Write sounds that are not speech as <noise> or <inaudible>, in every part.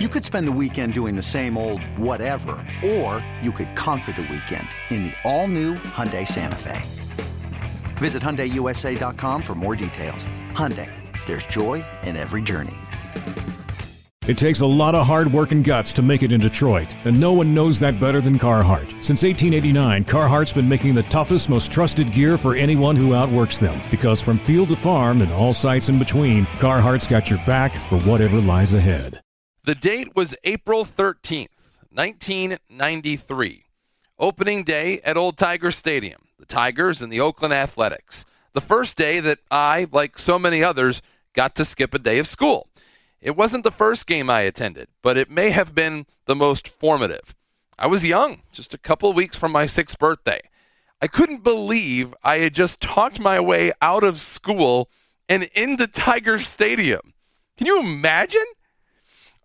You could spend the weekend doing the same old whatever, or you could conquer the weekend in the all-new Hyundai Santa Fe. Visit HyundaiUSA.com for more details. Hyundai, there's joy in every journey. It takes a lot of hard work and guts to make it in Detroit, and no one knows that better than Carhartt. Since 1889, Carhartt's been making the toughest, most trusted gear for anyone who outworks them. Because from field to farm and all sites in between, Carhartt's got your back for whatever lies ahead. The date was April 13th, 1993. Opening day at Old Tiger Stadium, the Tigers and the Oakland Athletics. The first day that I, like so many others, got to skip a day of school. It wasn't the first game I attended, but it may have been the most formative. I was young, just a couple weeks from my sixth birthday. I couldn't believe I had just talked my way out of school and into Tiger Stadium. Can you imagine?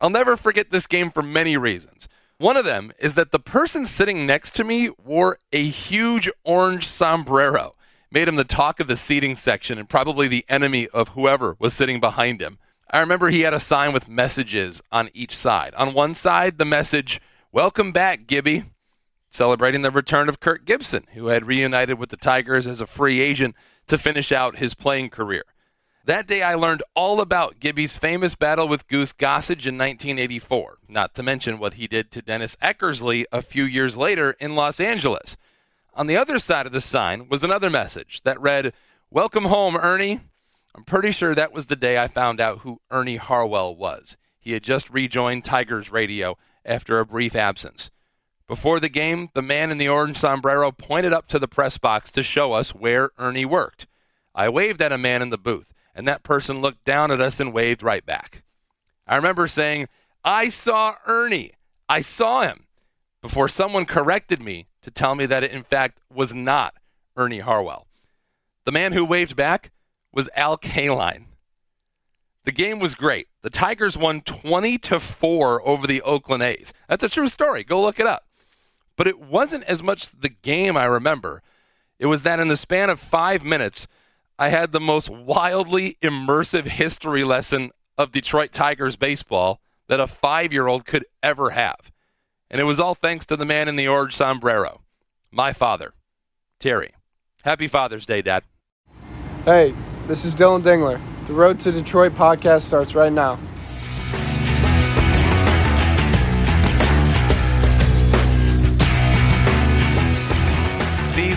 I'll never forget this game for many reasons. One of them is that the person sitting next to me wore a huge orange sombrero, made him the talk of the seating section and probably the enemy of whoever was sitting behind him. I remember he had a sign with messages on each side. On one side, the message, Welcome back, Gibby, celebrating the return of Kirk Gibson, who had reunited with the Tigers as a free agent to finish out his playing career. That day, I learned all about Gibby's famous battle with Goose Gossage in 1984, not to mention what he did to Dennis Eckersley a few years later in Los Angeles. On the other side of the sign was another message that read, Welcome home, Ernie. I'm pretty sure that was the day I found out who Ernie Harwell was. He had just rejoined Tigers radio after a brief absence. Before the game, the man in the orange sombrero pointed up to the press box to show us where Ernie worked. I waved at a man in the booth, and that person looked down at us and waved right back. I remember saying, I saw Ernie. I saw him. Before someone corrected me to tell me that it, in fact, was not Ernie Harwell. The man who waved back was Al Kaline. The game was great. The Tigers won 20 to 4 over the Oakland A's. That's a true story. Go look it up. But it wasn't as much the game I remember. It was that in the span of 5 minutes, I had the most wildly immersive history lesson of Detroit Tigers baseball that a 5-year-old could ever have. And it was all thanks to the man in the orange sombrero, my father, Terry. Happy Father's Day, Dad. Hey, this is Dillon Dingler. The Road to Detroit podcast starts right now.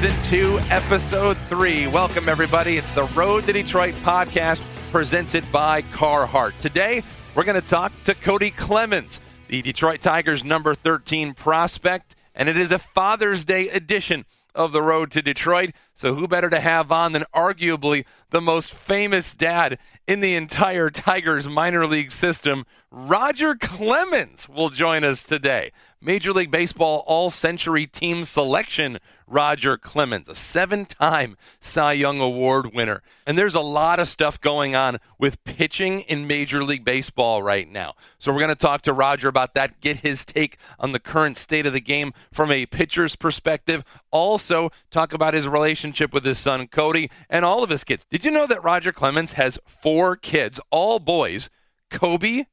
Season 2, Episode 3. Welcome, everybody. It's the Road to Detroit podcast presented by Carhartt. Today, we're going to talk to Kody Clemens, the Detroit Tigers number 13 prospect, and it is a Father's Day edition of the road to Detroit. So, who better to have on than arguably the most famous dad in the entire Tigers minor league system? Roger Clemens will join us today. Major League Baseball All Century Team Selection, Roger Clemens, a seven time Cy Young Award winner. And there's a lot of stuff going on with pitching in Major League Baseball right now. So we're going to talk to Roger about that, get his take on the current state of the game from a pitcher's perspective. Also, talk about his relationship with his son, Kody, and all of his kids. Did you know that Roger Clemens has four kids, all boys? Koby,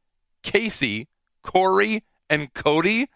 Kacy, Kory, and Kody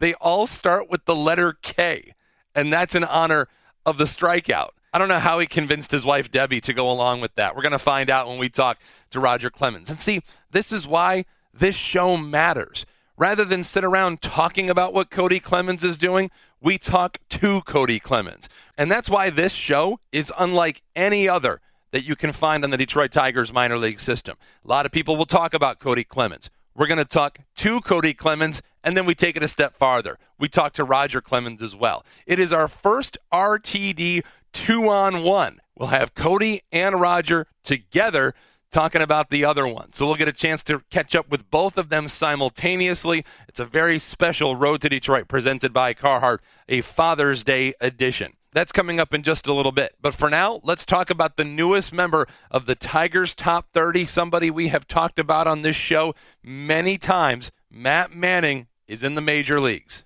they all start with the letter K, and that's in honor of the strikeout. I don't know how he convinced his wife Debbie to go along with that. We're going to find out when we talk to Roger Clemens. And see, this is why this show matters. Rather than sit around talking about what Kody Clemens is doing, we talk to Kody Clemens. And that's why this show is unlike any other that you can find on the Detroit Tigers minor league system. A lot of people will talk about Kody Clemens. We're going to talk to Kody Clemens, and then we take it a step farther. We talk to Roger Clemens as well. It is our first RTD two on one. We'll have Kody and Roger together talking about the other one. So we'll get a chance to catch up with both of them simultaneously. It's a very special Road to Detroit presented by Carhartt, a Father's Day edition. That's coming up in just a little bit. But for now, let's talk about the newest member of the Tigers Top 30, somebody we have talked about on this show many times. Matt Manning is in the major leagues.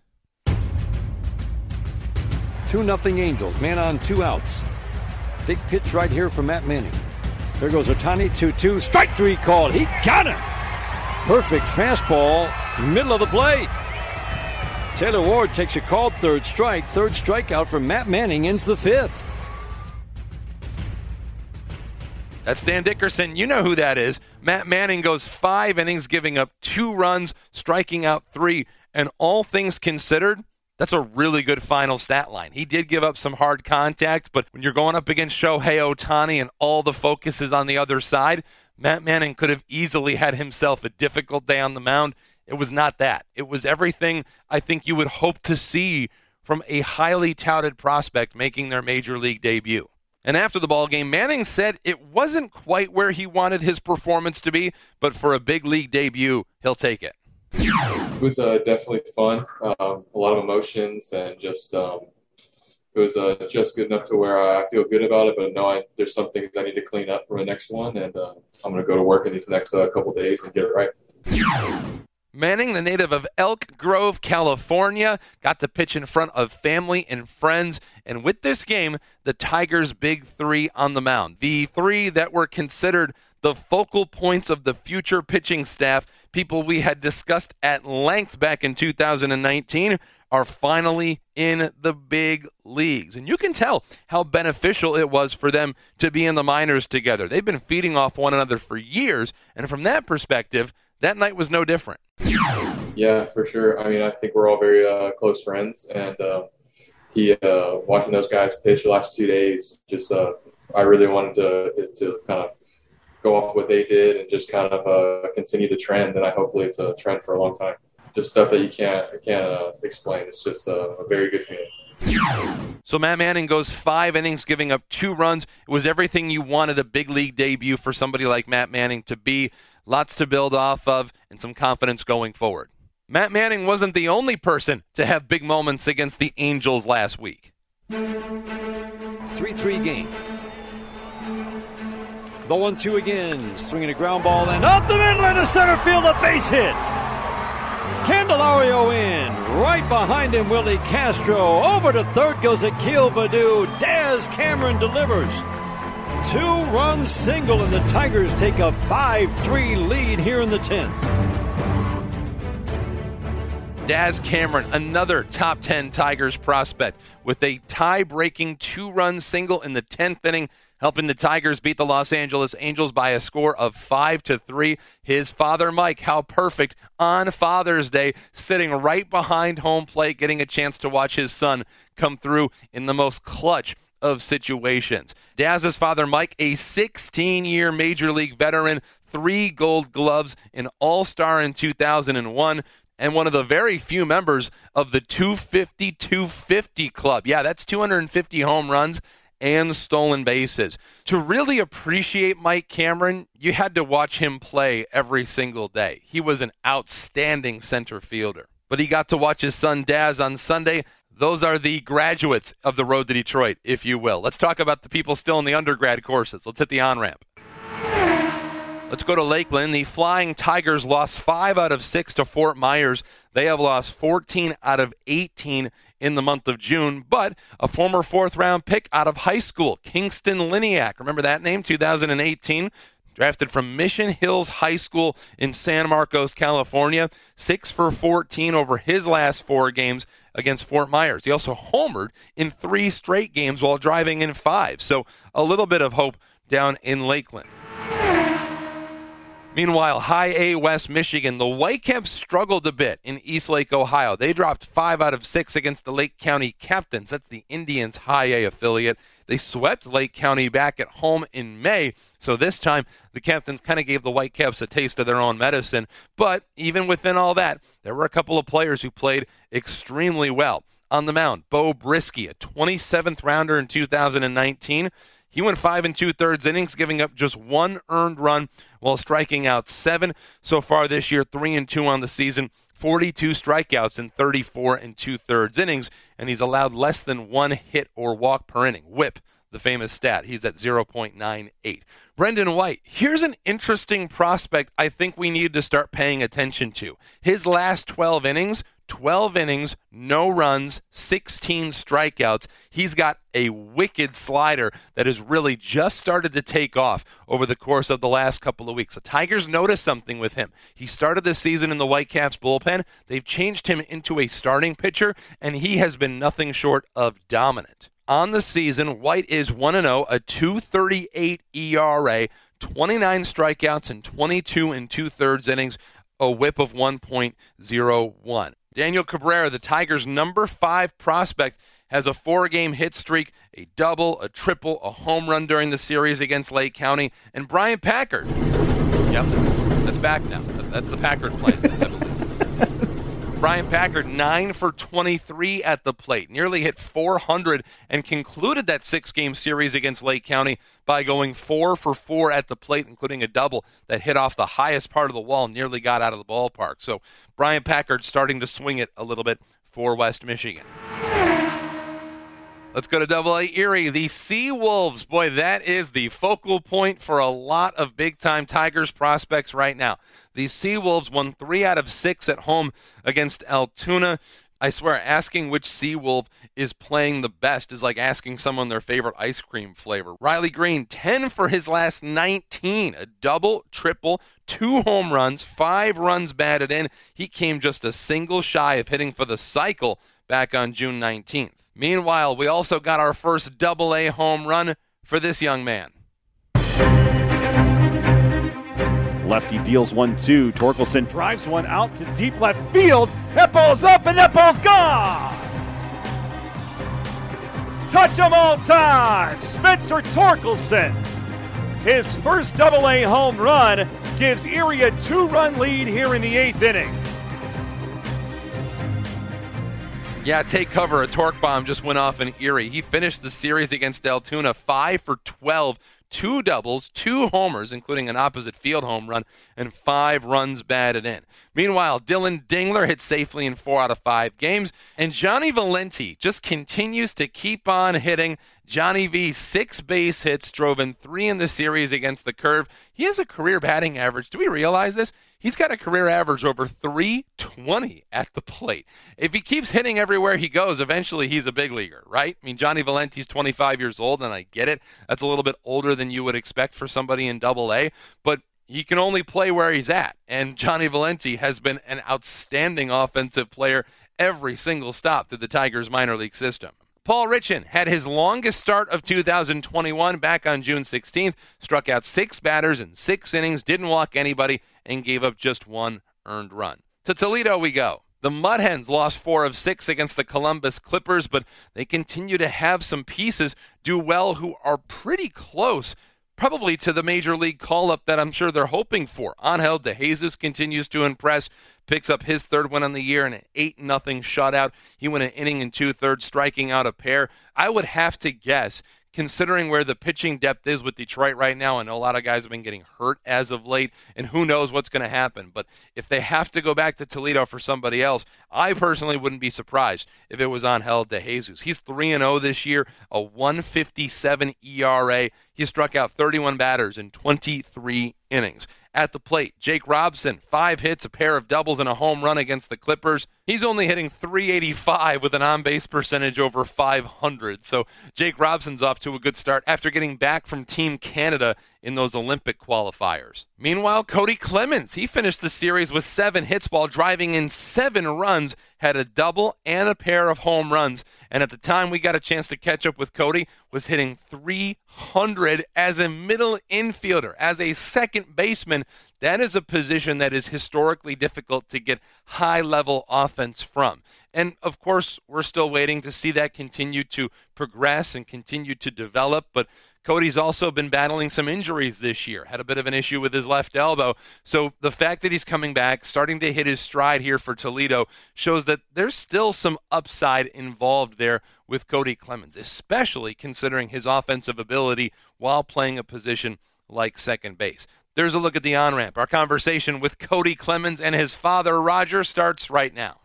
2 nothing Angels, man on two outs. Big pitch right here from Matt Manning. There goes Ohtani 2 2. Strike three called. He got him. Perfect fastball, middle of the plate. Taylor Ward takes a called third strike. Third strikeout from Matt Manning ends the fifth. That's Dan Dickerson. You know who that is. Matt Manning goes five innings, giving up two runs, striking out three. And all things considered, that's a really good final stat line. He did give up some hard contact, but when you're going up against Shohei Ohtani and all the focus is on the other side, Matt Manning could have easily had himself a difficult day on the mound. It was not that. It was everything I think you would hope to see from a highly touted prospect making their major league debut. And after the ball game, Manning said it wasn't quite where he wanted his performance to be, but for a big league debut, he'll take it. It was uh, definitely fun, um, a lot of emotions, and just um, it was uh, just good enough to where I feel good about it. But no, I, there's some things I need to clean up for the next one, and uh, I'm going to go to work in these next uh, couple days and get it right. Manning, the native of Elk Grove, California, got to pitch in front of family and friends. And with this game, the Tigers' big three on the mound. The three that were considered the focal points of the future pitching staff, people we had discussed at length back in 2019, are finally in the big leagues. And you can tell how beneficial it was for them to be in the minors together. They've been feeding off one another for years. And from that perspective, that night was no different. Yeah, for sure. I mean, I think we're all very uh, close friends, and uh, he uh, watching those guys pitch the last two days. Just uh, I really wanted to to kind of go off what they did and just kind of uh, continue the trend. And I hopefully it's a trend for a long time. Just stuff that you can't can't uh, explain. It's just a very good feeling. So Matt Manning goes five innings, giving up two runs. It was everything you wanted a big league debut for somebody like Matt Manning to be lots to build off of, and some confidence going forward. Matt Manning wasn't the only person to have big moments against the Angels last week. 3 3 game. The 1 2 again. Swinging a ground ball and up the middle into center field, a base hit. Candelario in. Right behind him, Willi Castro. Over to third goes Akil Baddoo. Daz Cameron delivers. Two run single, and the Tigers take a 5 3 lead here in the 10th. Daz Cameron, another top 10 Tigers prospect, with a tie breaking two run single in the 10th inning, helping the Tigers beat the Los Angeles Angels by a score of 5 to 3. His father, Mike, how perfect on Father's Day, sitting right behind home plate, getting a chance to watch his son come through in the most clutch of situations. Daz's father, Mike, a 16 year major league veteran, three gold gloves, an all star in 2001 and one of the very few members of the 250 250 club. Yeah, that's 250 home runs and stolen bases. To really appreciate Mike Cameron, you had to watch him play every single day. He was an outstanding center fielder. But he got to watch his son Daz on Sunday. Those are the graduates of the road to Detroit, if you will. Let's talk about the people still in the undergrad courses. Let's hit the on ramp. Let's go to Lakeland. The Flying Tigers lost five out of six to Fort Myers. They have lost 14 out of 18 in the month of June. But a former fourth round pick out of high school, Kingston Liniak, remember that name? 2018. Drafted from Mission Hills High School in San Marcos, California. Six for 14 over his last four games against Fort Myers. He also homered in three straight games while driving in five. So a little bit of hope down in Lakeland. Meanwhile, High A West Michigan, the Whitecaps struggled a bit in Eastlake, Ohio. They dropped five out of six against the Lake County Captains. That's the Indians' High A affiliate. They swept Lake County back at home in May. So this time, the Captains kind of gave the Whitecaps a taste of their own medicine. But even within all that, there were a couple of players who played extremely well. On the mound, Beau Brieske, a 27th rounder in 2019. He went five and two thirds innings, giving up just one earned run while striking out seven. So far this year, three and two on the season, 42 strikeouts in 34 and two thirds innings, and he's allowed less than one hit or walk per inning. WHIP, the famous stat, he's at 0.98. Brendan White, here's an interesting prospect I think we need to start paying attention to. His last 12 innings, 12 innings, no runs, 16 strikeouts. He's got a wicked slider that has really just started to take off over the course of the last couple of weeks. The Tigers noticed something with him. He started the season in the Whitecaps bullpen. They've changed him into a starting pitcher, and he has been nothing short of dominant. On the season, White is 1 0, a 238 ERA, 29 strikeouts, and 22 and two thirds innings, a WHIP of 1.01. Daniel Cabrera, the Tigers' number five prospect, has a four game hit streak, a double, a triple, a home run during the series against Lake County. And Brian Packard, yep, that's back now. That's the Packard plan. <laughs> Bryant Packard, 9 for 23 at the plate, nearly hit 400 and concluded that six game series against Lake County by going 4 for 4 at the plate, including a double that hit off the highest part of the wall, nearly got out of the ballpark. So Brian Packard starting to swing it a little bit for West Michigan. Let's go to Double A Erie. The Sea Wolves, boy, that is the focal point for a lot of big time Tigers prospects right now. The Sea Wolves won three out of six at home against Altoona. I swear, asking which Sea Wolf is playing the best is like asking someone their favorite ice cream flavor. Riley Greene, 10 for his last 19, a double, triple, two home runs, five runs batted in. He came just a single shy of hitting for the cycle back on June 19th. Meanwhile, we also got our first double A home run for this young man. Lefty deals one two. Torkelson drives one out to deep left field. That ball's up and that ball's gone. Touch 'em all time. Spencer Torkelson. His first double A home run gives Erie a two run lead here in the eighth inning. Yeah, take cover. A torque bomb just went off in Erie. He finished the series against Altoona 5 for 12, two doubles, two homers, including an opposite field home run, and five runs batted in. Meanwhile, Dillon Dingler hit safely in four out of five games, and Johnny Valenti just continues to keep on hitting. Johnny V, six base hits, drove in three in the series against the curve. He has a career batting average. Do we realize this? He's got a career average over 320 at the plate. If he keeps hitting everywhere he goes, eventually he's a big leaguer, right? I mean, Johnny Valenti's 25 years old, and I get it. That's a little bit older than you would expect for somebody in double A, but he can only play where he's at. And Johnny Valenti has been an outstanding offensive player every single stop through the Tigers minor league system. Paul Richan had his longest start of 2021 back on June 16th, struck out six batters in six innings, didn't walk anybody, and gave up just one earned run. To Toledo we go. The Mud Hens lost four of six against the Columbus Clippers, but they continue to have some pieces do well who are pretty close probably to the major league call up that I'm sure they're hoping for. Angel De Jesus continues to impress, picks up his third win on the year in an 8 nothing shutout. He went an inning and two thirds, striking out a pair. I would have to guess considering where the pitching depth is with Detroit right now. I know a lot of guys have been getting hurt as of late, and who knows what's going to happen. But if they have to go back to Toledo for somebody else, I personally wouldn't be surprised if it was Angel De Jesus. He's 3 0 this year, a 157 ERA. He struck out 31 batters in 23 innings at the plate. Jake Robson, five hits, a pair of doubles, and a home run against the Clippers. He's only hitting 385 with an on base percentage over 500. So Jake Robson's off to a good start after getting back from Team Canada in those Olympic qualifiers. Meanwhile, Kody Clemens, he finished the series with seven hits while driving in seven runs, had a double and a pair of home runs. And at the time we got a chance to catch up with Kody, was hitting 300 as a middle infielder, as a second baseman. That is a position that is historically difficult to get high level offense from. And of course, we're still waiting to see that continue to progress and continue to develop. But Kody's also been battling some injuries this year, had a bit of an issue with his left elbow. So the fact that he's coming back, starting to hit his stride here for Toledo, shows that there's still some upside involved there with Kody Clemens, especially considering his offensive ability while playing a position like second base. There's a look at the on ramp. Our conversation with Kody Clemens and his father, Roger, starts right now.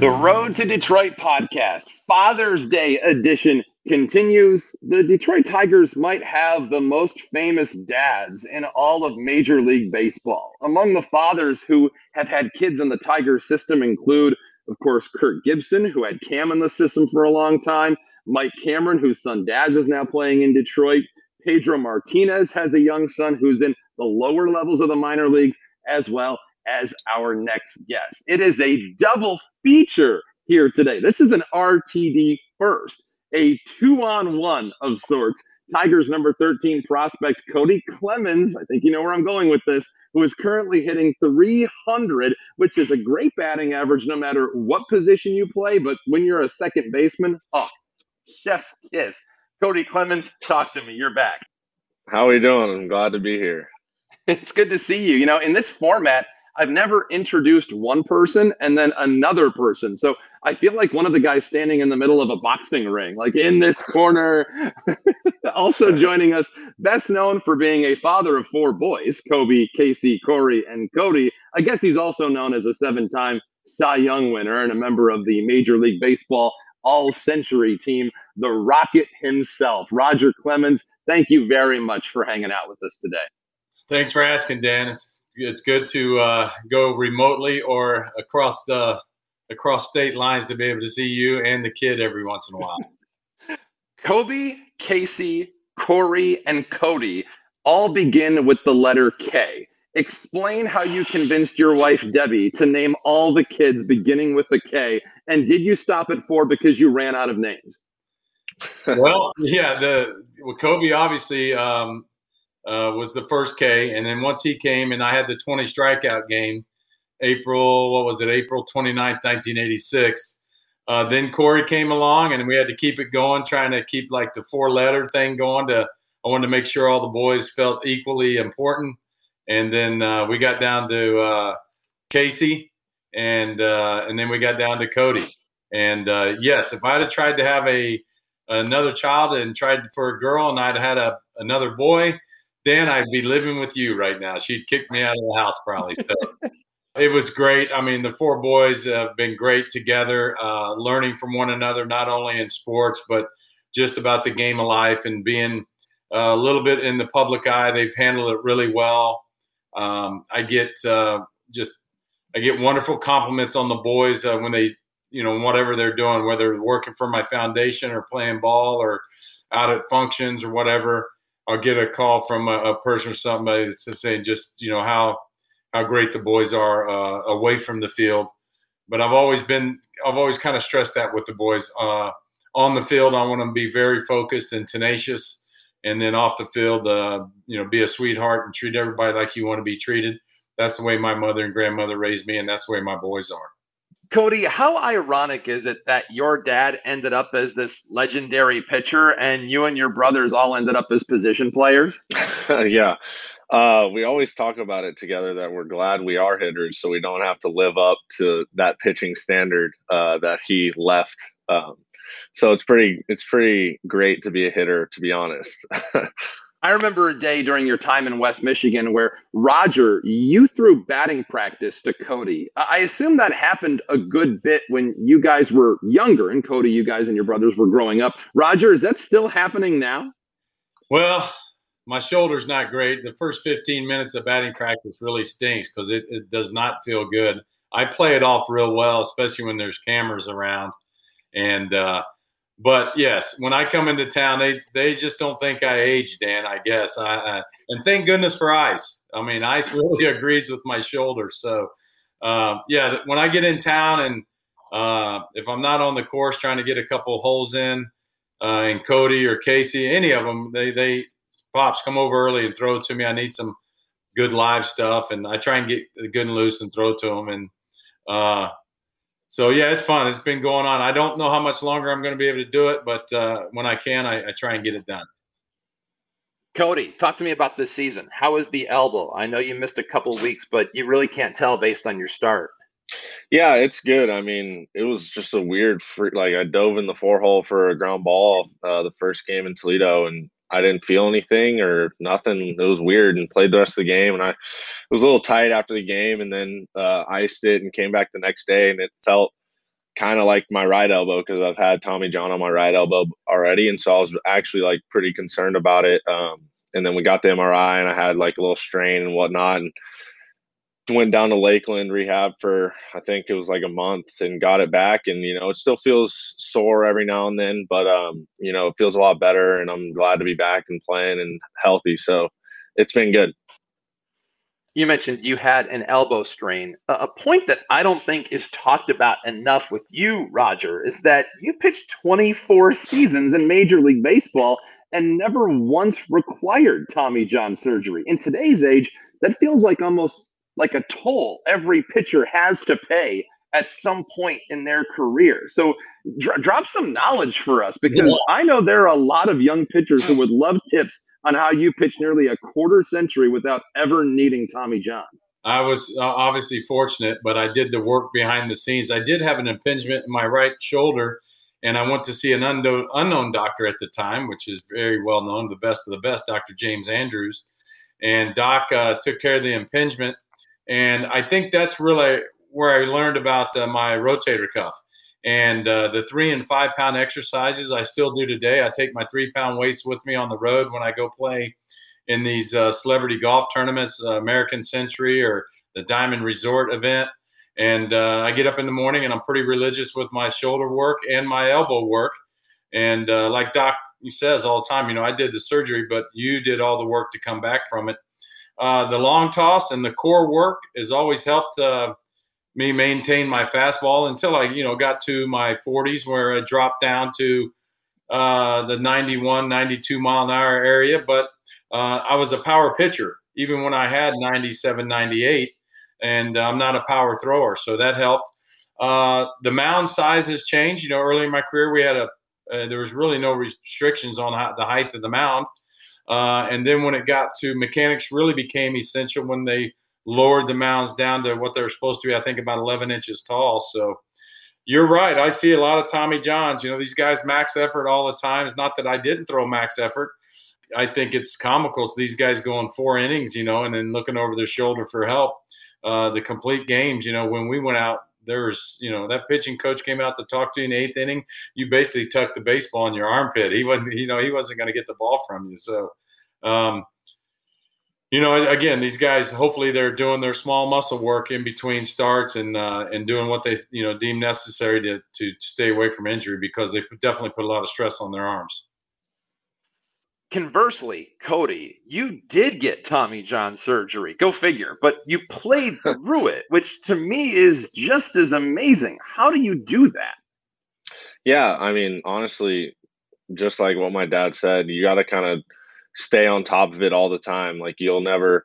The Road to Detroit podcast, Father's Day edition, continues. The Detroit Tigers might have the most famous dads in all of Major League Baseball. Among the fathers who have had kids in the Tiger system include, of course, Kirk Gibson, who had Cam in the system for a long time, Mike Cameron, whose son Daz is now playing in Detroit. Pedro Martinez has a young son who's in the lower levels of the minor leagues, as well as our next guest. It is a double feature here today. This is an RTD first a two on one of sorts. Tigers number 13 prospect Kody Clemens, I think you know where I'm going with this, who is currently hitting 300, which is a great batting average no matter what position you play. But when you're a second baseman, oh, chef's kiss. Kody Clemens, talk to me. You're back. How are you doing? I'm glad to be here. <laughs> It's good to see you. You know, in this format, I've never introduced one person and then another person. So I feel like one of the guys standing in the middle of a boxing ring, like in this corner. <laughs> also joining us, best known for being a father of four boys Koby, Kacy, Kory, and Kody. I guess he's also known as a seven time Cy Young winner and a member of the Major League Baseball all century team, the Rocket himself. Roger Clemens, thank you very much for hanging out with us today. Thanks for asking, Dan. It's it's good to uh, go remotely or across the across state lines to be able to see you and the kid every once in a while. <laughs> Koby, Kacy, Kory, and Kody all begin with the letter K. Explain how you convinced your wife Debbie to name all the kids beginning with the K, and did you stop at four because you ran out of names? well, yeah, the well, Koby obviously um, uh, was the first K. And then once he came and I had the 20 strikeout game, April, what was it, April 29th, 1986. Uh, then Kory came along and we had to keep it going, trying to keep like the four letter thing going to, I wanted to make sure all the boys felt equally important. And then uh, we got down to uh, Kacy and, uh, and then we got down to Kody. And uh, yes, if I had tried to have a, another child and tried for a girl and I'd had a, another boy, Dan, I'd be living with you right now. She'd kick me out of the house probably. So it was great. I mean, the four boys have been great together, uh, learning from one another, not only in sports, but just about the game of life and being uh, a little bit in the public eye. They've handled it really well. Um, I get uh, just, I get wonderful compliments on the boys uh, when they, you know, whatever they're doing, whether working for my foundation or playing ball or out at functions or whatever I'll get a call from a, a person or somebody that's just saying just you know how how great the boys are uh, away from the field. But I've always been I've always kind of stressed that with the boys uh, on the field. I want them to be very focused and tenacious, and then off the field, uh, you know, be a sweetheart and treat everybody like you want to be treated. That's the way my mother and grandmother raised me, and that's the way my boys are. Kody, how ironic is it that your dad ended up as this legendary pitcher and you and your brothers all ended up as position players? <laughs> yeah. Uh, we always talk about it together that we're glad we are hitters so we don't have to live up to that pitching standard uh, that he left. Um, so it's pretty it's pretty great to be a hitter, to be honest. <laughs> I remember a day during your time in West Michigan where Roger, you threw batting practice to Kody. I assume that happened a good bit when you guys were younger, and Kody, you guys and your brothers were growing up. Roger, is that still happening now? Well, my shoulder's not great. The first 15 minutes of batting practice really stinks because it, it does not feel good. I play it off real well, especially when there's cameras around. And uh, but yes, when I come into town, they they just don't think I age, Dan. I guess. I, I and thank goodness for ice. I mean, ice <laughs> really agrees with my shoulder. So uh, yeah, when I get in town and uh, if I'm not on the course trying to get a couple holes in, uh, and Kody or Kacy, any of them, they they pops come over early and throw it to me. I need some good live stuff, and I try and get good and loose and throw it to them. And uh, so yeah, it's fun. It's been going on. I don't know how much longer I'm going to be able to do it, but uh, when I can, I, I, try and get it done. Kody, talk to me about this season. How is the elbow? I know you missed a couple weeks, but you really can't tell based on your start. Yeah, it's good. I mean, it was just a weird freak. Like I dove in the four hole for a ground ball uh, the first game in Toledo, and I didn't feel anything or nothing. It was weird and played the rest of the game. And I was a little tight after the game and then uh, iced it and came back the next day and it felt kind of like my right elbow because I've had Tommy John on my right elbow already, and so I was actually like pretty concerned about it. Um, and then we got the MRI, and I had like a little strain and whatnot, and went down to Lakeland rehab for I think it was like a month and got it back and you know it still feels sore every now and then but um you know it feels a lot better and I'm glad to be back and playing and healthy so it's been good you mentioned you had an elbow strain. A point that I don't think is talked about enough with you, Roger, is that you pitched 24 seasons in Major League Baseball and never once required Tommy John surgery. In today's age, that feels like almost like a toll every pitcher has to pay at some point in their career. So dr- drop some knowledge for us because yeah. I know there are a lot of young pitchers who would love tips on how you pitch nearly a quarter century without ever needing Tommy John. I was uh, obviously fortunate, but I did the work behind the scenes. I did have an impingement in my right shoulder, and I went to see an unknown, unknown doctor at the time, which is very well known, the best of the best, Dr. James Andrews. And Doc uh, took care of the impingement. And I think that's really where I learned about uh, my rotator cuff. And uh, the three and five pound exercises I still do today. I take my three pound weights with me on the road when I go play in these uh, celebrity golf tournaments, uh, American Century or the Diamond Resort event. And uh, I get up in the morning and I'm pretty religious with my shoulder work and my elbow work. And uh, like Doc says all the time, you know, I did the surgery, but you did all the work to come back from it. Uh, the long toss and the core work has always helped me maintain my fastball until I, you know, got to my 40s where I dropped down to uh, the 91, 92 mile an hour area. But uh, I was a power pitcher even when I had 97, 98, and I'm not a power thrower, so that helped. Uh, the mound size has changed. You know, early in my career, we had a uh, there was really no restrictions on the height of the mound. Uh, and then when it got to mechanics, really became essential when they lowered the mounds down to what they're supposed to be, I think about 11 inches tall. So you're right. I see a lot of Tommy Johns. You know, these guys max effort all the time. It's not that I didn't throw max effort. I think it's comical. So these guys going four innings, you know, and then looking over their shoulder for help. Uh, the complete games, you know, when we went out, there was, you know, that pitching coach came out to talk to you in the eighth inning. You basically tucked the baseball in your armpit. He wasn't, you know, he wasn't going to get the ball from you. So, um, you know, again, these guys hopefully they're doing their small muscle work in between starts and uh, and doing what they you know deem necessary to to stay away from injury because they definitely put a lot of stress on their arms. Conversely, Kody, you did get Tommy John surgery. Go figure. But you played <laughs> through it, which to me is just as amazing. How do you do that? Yeah, I mean, honestly, just like what my dad said, you got to kind of stay on top of it all the time. Like you'll never,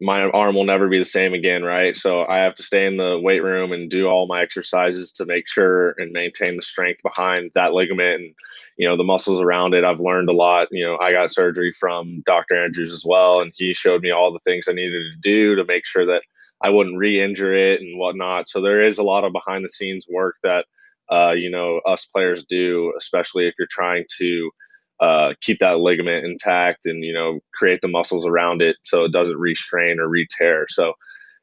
my arm will never be the same again, right? So I have to stay in the weight room and do all my exercises to make sure and maintain the strength behind that ligament and you know the muscles around it. I've learned a lot. You know, I got surgery from Dr. Andrews as well, and he showed me all the things I needed to do to make sure that I wouldn't re-injure it and whatnot. So there is a lot of behind the scenes work that uh, you know us players do, especially if you're trying to uh, keep that ligament intact and you know create the muscles around it so it doesn't restrain or re-tear. So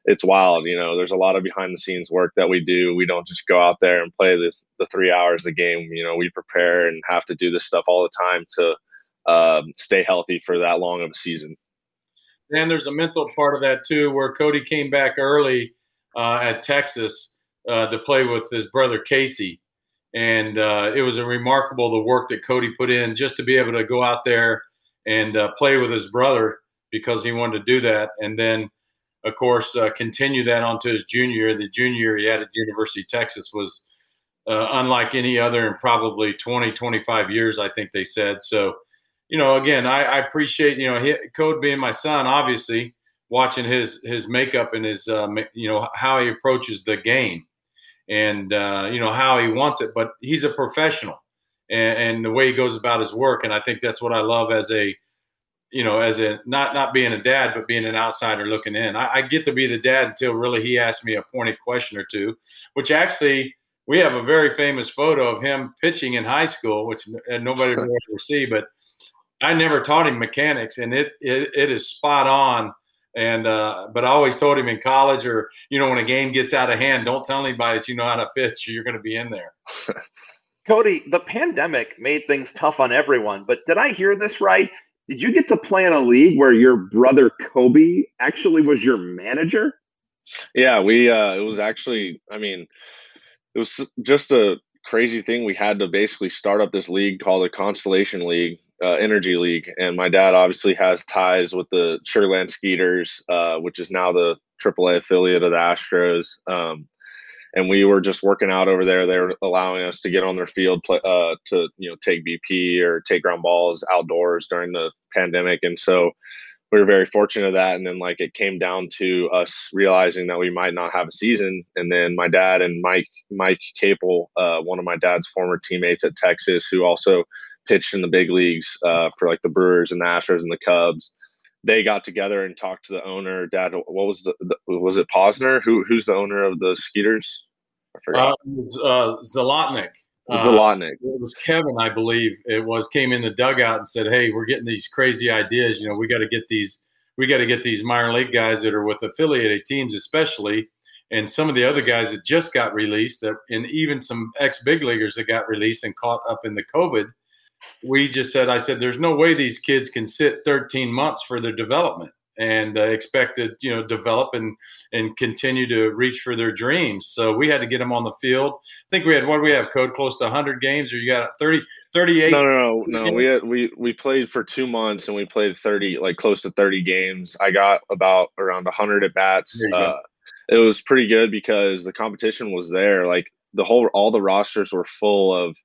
it's wild. You know, there's a lot of behind the scenes work that we do. We don't just go out there and play this, the three hours of a game. You know, we prepare and have to do this stuff all the time to um, stay healthy for that long of a season. And there's a mental part of that too, where Kody came back early uh, at Texas uh, to play with his brother Kacy and uh, it was remarkable the work that Kody put in just to be able to go out there and uh, play with his brother because he wanted to do that, and then of course uh, continue that onto his junior year. The junior year he had at University of Texas was uh, unlike any other in probably 20, 25 years, I think they said. So, you know, again, I, I appreciate you know he, Kody being my son, obviously watching his his makeup and his uh, you know how he approaches the game and uh, you know how he wants it. But he's a professional, and, and, the way he goes about his work, and I think that's what I love as a you know as a not not being a dad, but being an outsider looking in. I, I get to be the dad until really he asks me a pointed question or two, which actually. We have a very famous photo of him pitching in high school, which nobody will ever see. But I never taught him mechanics, and it, it, it is spot on And uh, but I always told him in college, or you know, when a game gets out of hand, don't tell anybody that you know how to pitch. You're going to be in there. <laughs> Kody, the pandemic made things tough on everyone, but did I hear this right? Did you get to play in a league where your brother Koby actually was your manager? Yeah, we uh it was actually I mean it was just a crazy thing we had to basically start up this league called the Constellation League, uh, Energy League, and my dad obviously has ties with the Sugar Land Skeeters, uh, which is now the AAA affiliate of the Astros. Um, and we were just working out over there. They were allowing us to get on their field play, uh, to you know take BP or take ground balls outdoors during the pandemic, and so we were very fortunate of that. And then like it came down to us realizing that we might not have a season, and then my dad and Mike Mike Capel, uh, one of my dad's former teammates at Texas, who also pitched in the big leagues uh, for like the Brewers and the Astros and the Cubs they got together and talked to the owner. Dad, what was the, the was it Posner? Who who's the owner of the Skeeters? I forgot. Uh, it was, uh. Uh, it was Kevin, I believe. It was came in the dugout and said, "Hey, we're getting these crazy ideas. You know, we got to get these. We got to get these minor league guys that are with affiliated teams, especially." And some of the other guys that just got released, that and even some ex big leaguers that got released and caught up in the COVID, we just said, I said, there's no way these kids can sit 13 months for their development and uh, expect to, you know, develop and and continue to reach for their dreams. So we had to get them on the field. I think we had what do we have code close to 100 games, or you got 30, 38. No, no, no, no. We had we we played for two months and we played 30, like close to 30 games. I got about around 100 at bats. Uh, it was pretty good because the competition was there. Like the whole, all the rosters were full of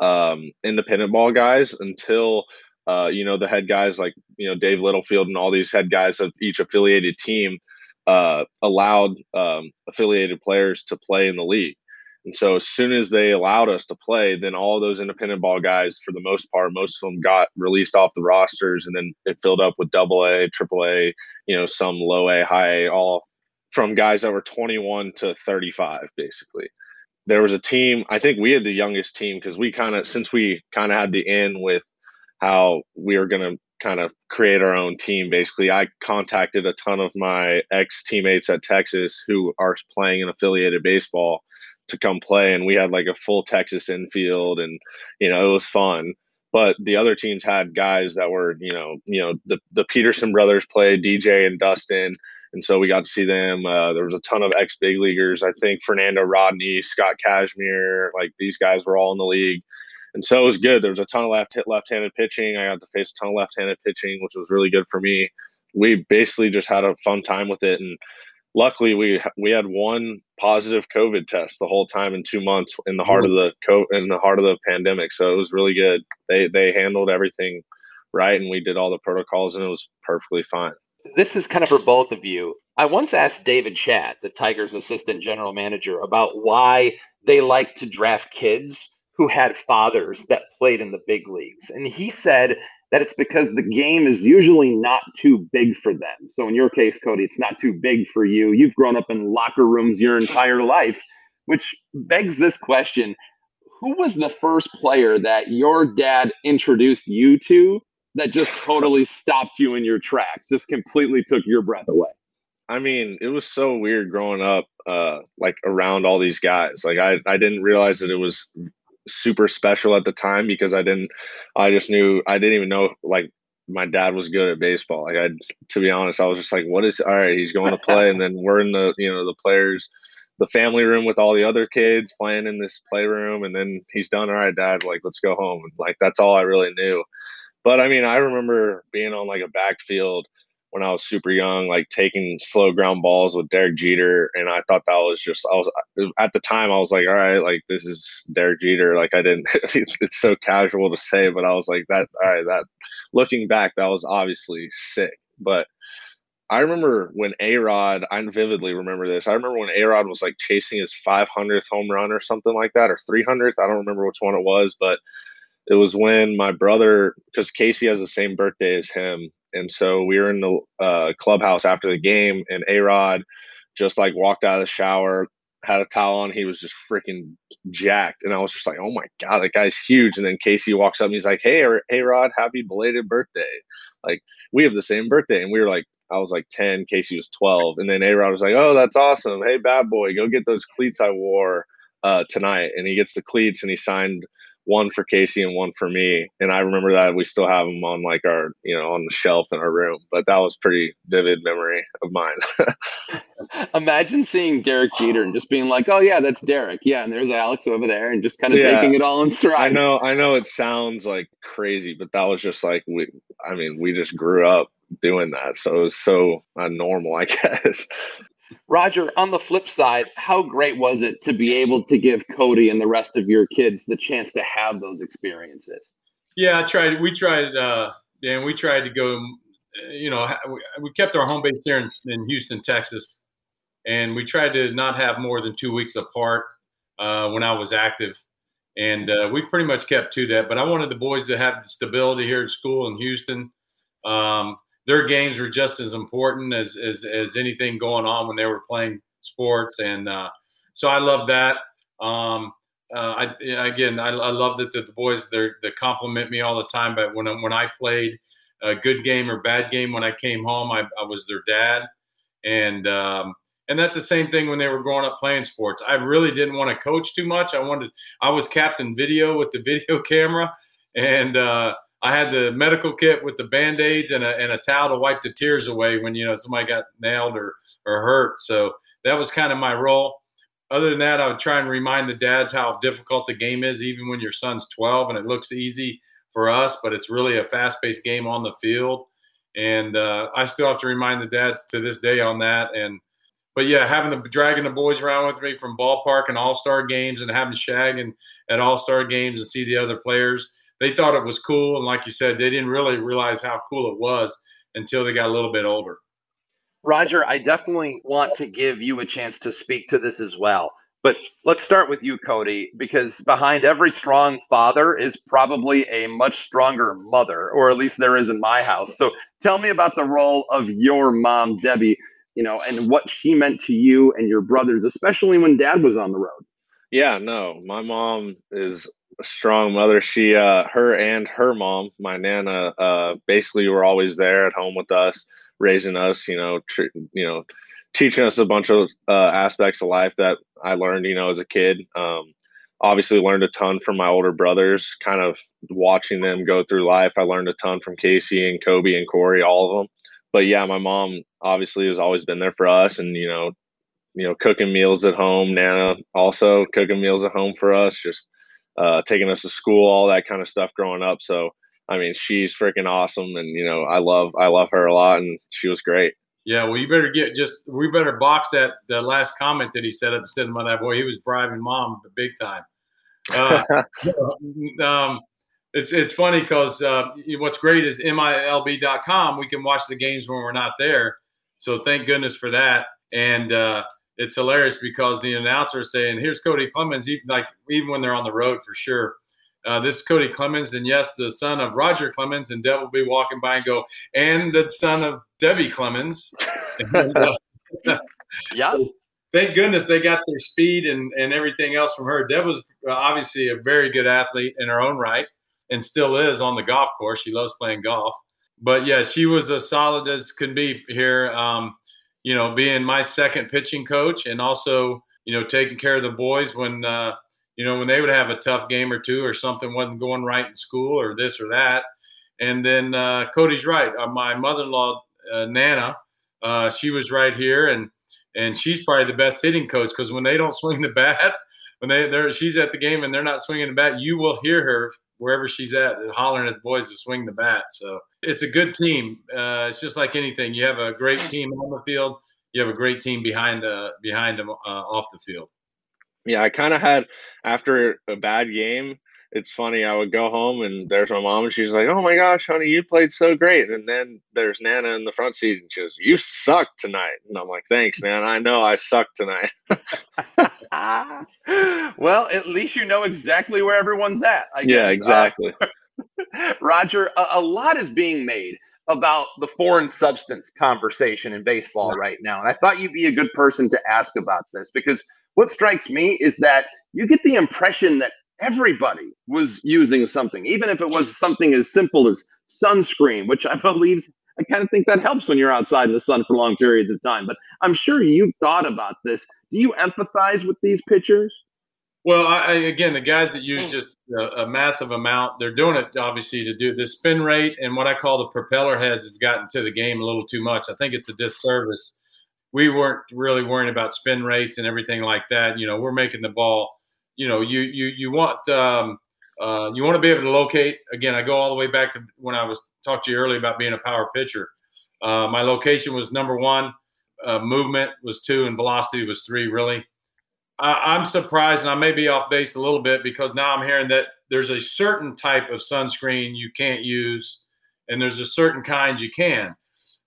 um, independent ball guys until uh, you know the head guys like you know Dave Littlefield and all these head guys of each affiliated team uh, allowed um, affiliated players to play in the league. And so as soon as they allowed us to play, then all those independent ball guys, for the most part, most of them got released off the rosters, and then it filled up with double A, triple A, you know, some low A, high A, all from guys that were 21 to 35, basically there was a team. I think we had the youngest team because we kind of since we kind of had the in with how we were going to kind of create our own team. Basically, I contacted a ton of my ex teammates at Texas who are playing in affiliated baseball to come play, and we had like a full Texas infield, and you know it was fun. But the other teams had guys that were, you know, you know, the the Peterson brothers played DJ and Dustin and so we got to see them. Uh, there was a ton of ex big leaguers. I think Fernando Rodney, Scott Kazmir, like these guys were all in the league, and so it was good. There was a ton of left left-handed pitching. I got to face a ton of left-handed pitching, which was really good for me. We basically just had a fun time with it, and luckily we we had one positive COVID test the whole time in two months in the heart of the co- in the heart of the pandemic. So it was really good. They they handled everything right, and we did all the protocols, and it was perfectly fine this is kind of for both of you. I once asked David Chadd, the Tigers assistant general manager, about why they like to draft kids who had fathers that played in the big leagues. And he said that it's because the game is usually not too big for them. So in your case, Kody, it's not too big for you. You've grown up in locker rooms your entire life, which begs this question Who was the first player that your dad introduced you to that just totally stopped you in your tracks, just completely took your breath away? I mean, it was so weird growing up, uh, like around all these guys. Like I, I didn't realize that it was super special at the time because I didn't, I just knew I didn't even know like my dad was good at baseball. Like I, to be honest, I was just like, what is? All right, he's going to play, and then we're in the, you know, the players, the family room with all the other kids playing in this playroom, and then he's done. All right, dad, like let's go home. Like that's all I really knew. But I mean, I remember being on like a backfield when I was super young, like taking slow ground balls with Derek Jeter, and I thought that was just I was at the time I was like, all right, like this is Derek Jeter. Like I didn't, <laughs> it's so casual to say, but I was like that. All right, that looking back, that was obviously sick. But I remember when A Rod, I vividly remember this. I remember when A Rod was like chasing his 500th home run or something like that, or 300th. I don't remember which one it was, but it was when my brother, because Kacy has the same birthday as him, and so we were in the uh, clubhouse after the game, and A Rod just like walked out of the shower, had a towel on. He was just freaking jacked, and I was just like, "Oh my god, that guy's huge!" And then Kacy walks up, and he's like, "Hey, A Rod, happy belated birthday!" Like we have the same birthday, and we were like I was like 10, Kacy was 12. And then A Rod was like, Oh, that's awesome. Hey, bad boy, go get those cleats I wore uh, tonight. And he gets the cleats and he signed one for Kacy and one for me. And I remember that we still have them on like our, you know, on the shelf in our room. But that was pretty vivid memory of mine. <laughs> Imagine seeing Derek Jeter and just being like, "Oh yeah, that's Derek." Yeah, and there's Alex over there, and just kind of yeah, taking it all in stride. I know, I know, it sounds like crazy, but that was just like we. I mean, we just grew up doing that, so it was so uh, normal, I <laughs> guess. Roger, on the flip side, how great was it to be able to give Kody and the rest of your kids the chance to have those experiences? Yeah, I tried. We tried, uh, and we tried to go. You know, we kept our home base here in, in Houston, Texas, and we tried to not have more than two weeks apart uh, when I was active, and uh, we pretty much kept to that. But I wanted the boys to have stability here at school in Houston. Um, their games were just as important as, as, as anything going on when they were playing sports. And uh, so I love that. Um, uh, I, again, I, I love that the, boys they compliment me all the time. But when when I played a good game or bad game, when I came home, I, I was their dad, and um, and that's the same thing when they were growing up playing sports. I really didn't want to coach too much. I wanted I was captain video with the <laughs> video camera, and uh, I had the medical kit with the band aids and a, and a towel to wipe the tears away when you know somebody got nailed or or hurt. So that was kind of my role. Other than that, I would try and remind the dads how difficult the game is, even when your son's 12 and it looks easy for us, but it's really a fast-paced game on the field. And uh, I still have to remind the dads to this day on that. And but yeah, having the dragging the boys around with me from ballpark and all star games and having shag and at all star games and see the other players they thought it was cool. And like you said, they didn't really realize how cool it was until they got a little bit older. Roger, I definitely want to give you a chance to speak to this as well. But let's start with you, Kody, because behind every strong father is probably a much stronger mother, or at least there is in my house. So tell me about the role of your mom, Debbie, you know, and what she meant to you and your brothers, especially when dad was on the road. Yeah, no, my mom is a strong mother. She, uh, her and her mom, my nana, uh, basically were always there at home with us, raising us. You know, tr- you know, teaching us a bunch of uh, aspects of life that I learned. You know, as a kid. Um, obviously, learned a ton from my older brothers. Kind of watching them go through life, I learned a ton from Kacy and Koby and Kory, all of them. But yeah, my mom obviously has always been there for us, and you know, you know, cooking meals at home. Nana also cooking meals at home for us. Just uh, taking us to school, all that kind of stuff growing up. So, I mean, she's freaking awesome, and you know, I love I love her a lot, and she was great. Yeah, well, you better get just we better box that the last comment that he said up said about that boy. He was bribing mom big time. Uh, <laughs> um, it's it's funny because uh, what's great is milb.com. We can watch the games when we're not there, so thank goodness for that. And uh, it's hilarious because the announcer is saying, "Here's Kody Clemens," even like even when they're on the road for sure. Uh, this is Kody Clemens, and yes, the son of Roger Clemens, and Deb will be walking by and go, and the son of Debbie Clemens. <laughs> uh, <laughs> yeah. So thank goodness they got their speed and, and everything else from her. Deb was uh, obviously a very good athlete in her own right and still is on the golf course. She loves playing golf. But yeah, she was as solid as can be here. Um, you know, being my second pitching coach and also, you know, taking care of the boys when, uh, you know, when they would have a tough game or two or something wasn't going right in school or this or that. And then uh, Kody's right. Uh, my mother-in-law, uh, Nana, uh, she was right here, and and she's probably the best hitting coach because when they don't <laughs> swing the bat, when they they're she's at the game and they're not swinging the bat, you will hear her wherever she's at hollering at the boys to swing the bat. So it's a good team. Uh, it's just like anything. You have a great team on the field. You have a great team behind uh, behind them uh, off the field. Yeah, I kind of had after a bad game. It's funny. I would go home and there's my mom, and she's like, "Oh my gosh, honey, you played so great." And then there's Nana in the front seat, and she goes, "You suck tonight." And I'm like, "Thanks, Nana. I know I suck tonight." <laughs> well, at least you know exactly where everyone's at. I yeah, guess. exactly. Uh, <laughs> Roger, a, a, lot is being made about the foreign substance conversation in baseball right now. And I thought you'd be a good person to ask about this because what strikes me is that you get the impression that everybody was using something, even if it was something as simple as sunscreen, which I believe I kind of think that helps when you're outside in the sun for long periods of time. But I'm sure you've thought about this. Do you empathize with these pitchers? Well, I, again, the guys that use mm. just a, a, massive amount, they're doing it obviously to do the spin rate and what I call the propeller heads have gotten to the game a little too much. I think it's a disservice. We weren't really worrying about spin rates and everything like that. You know, we're making the ball. You know, you you you want um, uh, you want to be able to locate. Again, I go all the way back to when I was talked to you earlier about being a power pitcher. Uh, my location was number one, uh, movement was two, and velocity was three. Really I, am surprised, and I may be off base a little bit because now I'm hearing that there's a certain type of sunscreen you can't use, and there's a certain kind you can.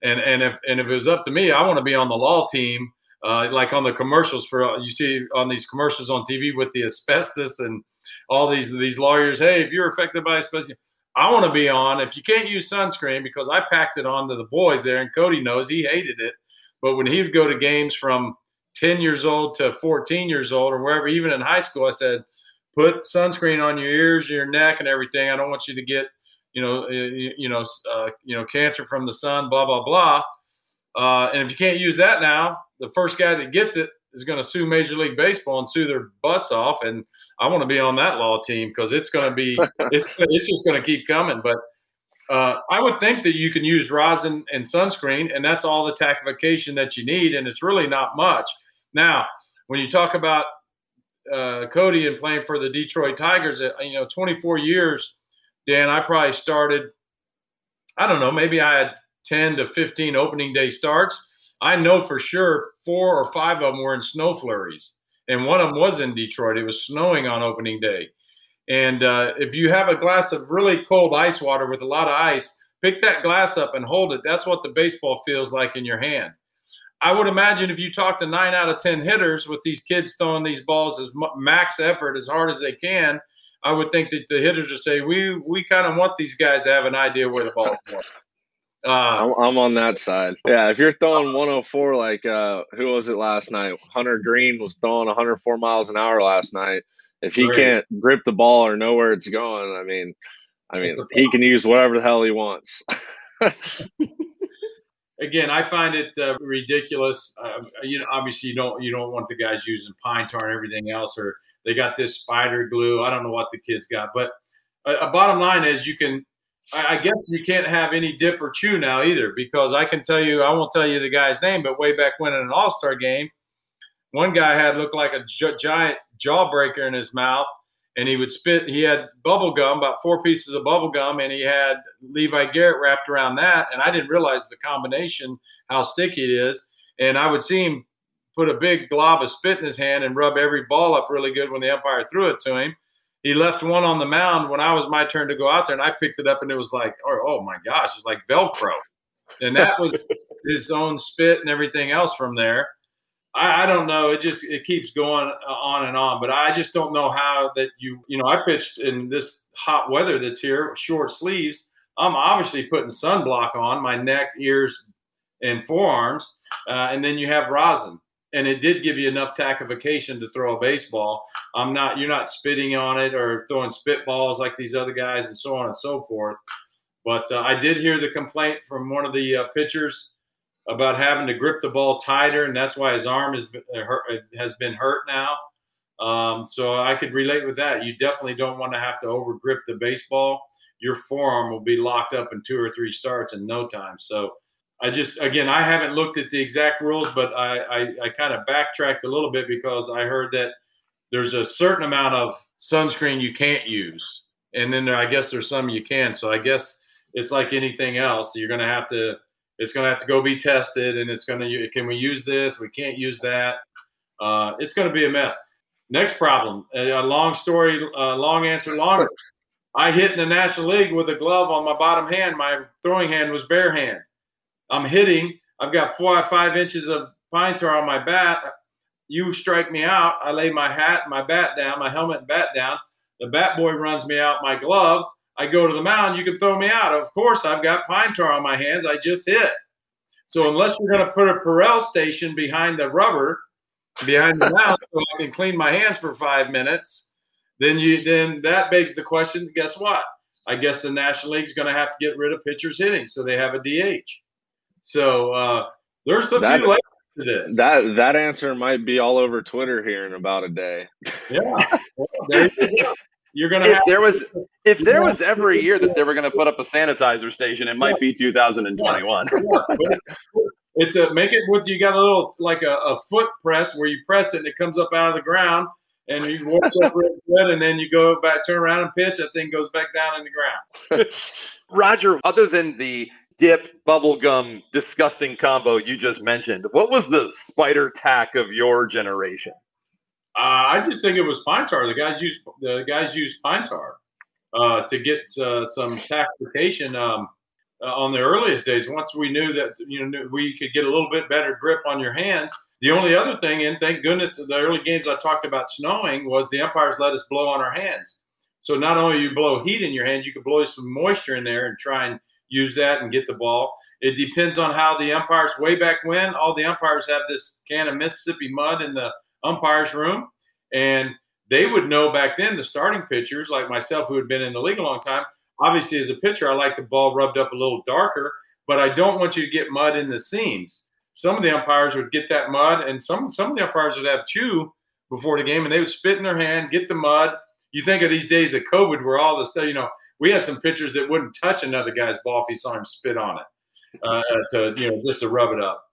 And and if and if it was up to me, I want to be on the law team, uh, like on the commercials for you see on these commercials on TV with the asbestos and all these these lawyers. Hey, if you're affected by asbestos, I want to be on. If you can't use sunscreen, because I packed it on to the boys there, and Kody knows he hated it. But when he would go to games from 10 years old to 14 years old or wherever, even in high school, I said, put sunscreen on your ears, your neck, and everything. I don't want you to get, you know, you, you know, uh, you know, cancer from the sun, blah blah blah. Uh, and if you can't use that now, the first guy that gets it is going to sue Major League Baseball and sue their butts off. And I want to be on that law team because it's going to be, <laughs> it's it's just going to keep coming. But uh, I would think that you can use rosin and sunscreen, and that's all the tackification that you need, and it's really not much. Now, when you talk about uh, Kody and playing for the Detroit Tigers, uh, you know, 24 years, Dan, I probably started, I don't know, maybe I had 10 to 15 opening day starts. I know for sure four or five of them were in snow flurries, and one of them was in Detroit. It was snowing on opening day. And uh, if you have a glass of really cold ice water with a lot of ice, pick that glass up and hold it. That's what the baseball feels like in your hand. I would imagine if you talk to nine out of 10 hitters with these kids throwing these balls as max effort, as hard as they can, I would think that the hitters would say, we, we kind of want these guys to have an idea where the ball is going. Uh, I'm, I'm, on that side. Yeah, if you're throwing 104, like uh, who was it last night? Hunter Greene was throwing 104 miles an hour last night. If he can't grip the ball or know where it's going, I mean, I mean, he can use whatever the hell he wants. <laughs> again, I find it uh, ridiculous. Uh, you know, obviously you don't you don't want the guys using pine tar and everything else, or they got this spider glue. I don't know what the kids got, but a, a bottom line is you can. I, guess you can't have any dip or chew now either, because I can tell you, I won't tell you the guy's name, but way back when in an All Star game, one guy had looked like a gi- giant jawbreaker in his mouth and he would spit. He had bubble gum, about four pieces of bubble gum, and he had Levi Garrett wrapped around that. And I didn't realize the combination, how sticky it is. And I would see him put a big glob of spit in his hand and rub every ball up really good when the umpire threw it to him. He left one on the mound when I was my turn to go out there, and I picked it up, and it was like, oh, oh my gosh, it's like Velcro. And that was <laughs> his own spit and everything else from there. I, I, don't know. It just it keeps going uh, on and on. But I just don't know how that you you know I pitched in this hot weather that's here, short sleeves. I'm obviously putting sunblock on my neck, ears, and forearms, uh, and then you have rosin, and it did give you enough tackification to throw a baseball. I'm not you're not spitting on it or throwing spitballs like these other guys, and so on and so forth. But uh, I did hear the complaint from one of the uh, pitchers about having to grip the ball tighter, and that's why his arm has been uh, hurt, uh, has been hurt now. Um, so I could relate with that. You definitely don't want to have to over grip the baseball. Your forearm will be locked up in two or three starts in no time. So I just, again, I haven't looked at the exact rules, but I, I, I kind of backtracked a little bit because I heard that there's a certain amount of sunscreen you can't use. And then there, I guess there's some you can. So I guess it's like anything else. You're going to have to it's going to have to go be tested, and it's going to can we use this? We can't use that. Uh, it's going to be a mess. Next problem. A long story, uh, long answer, longer. I hit in the National League with a glove on my bottom hand. My throwing hand was bare hand. I'm hitting. I've got four or five inches of pine tar on my bat. You strike me out. I lay my hat, my bat down, my helmet and bat down. The bat boy runs me out my glove. I go to the mound, you can throw me out. Of course, I've got pine tar on my hands. I just hit. So unless you're going to put a Purell station behind the rubber, behind the mound, so I can clean my hands for five minutes, then you then that begs the question. Guess what? I guess the National League's going to have to get rid of pitchers hitting, so they have a DH. So uh, there's a That- few layers to this. That that answer might be all over Twitter here in about a day. yeah, Well, you go. you're gonna If have there was if there was ever a year that they were going to put up a sanitizer station, it might be 2021. <laughs> It's a make it with you got a little like a, a foot press where you press it and it comes up out of the ground and you warms up real good and then you go back turn around and pitch that thing goes back down in the ground. <laughs> Roger, other than the dip bubblegum disgusting combo you just mentioned, what was the spider tack of your generation? Uh, I just think it was pine tar. The guys used the guys used pine tar uh, to get uh, some tackification um, uh, on the earliest days. Once we knew that you know we could get a little bit better grip on your hands. The only other thing, and thank goodness, the early games I talked about snowing was the umpires let us blow on our hands. So not only you blow heat in your hands, you could blow some moisture in there and try and use that and get the ball. It depends on how the umpires. Way back when, all the umpires have this can of Mississippi mud in the umpires room, and they would know back then the starting pitchers like myself who had been in the league a long time. Obviously, as a pitcher, I like the ball rubbed up a little darker, but I don't want you to get mud in the seams. Some of the umpires would get that mud, and some some of the umpires would have chew before the game, and they would spit in their hand, get the mud. You think of these days of COVID, where all the stuff, you know, we had some pitchers that wouldn't touch another guy's ball if he saw him spit on it, uh, to you know, just to rub it up.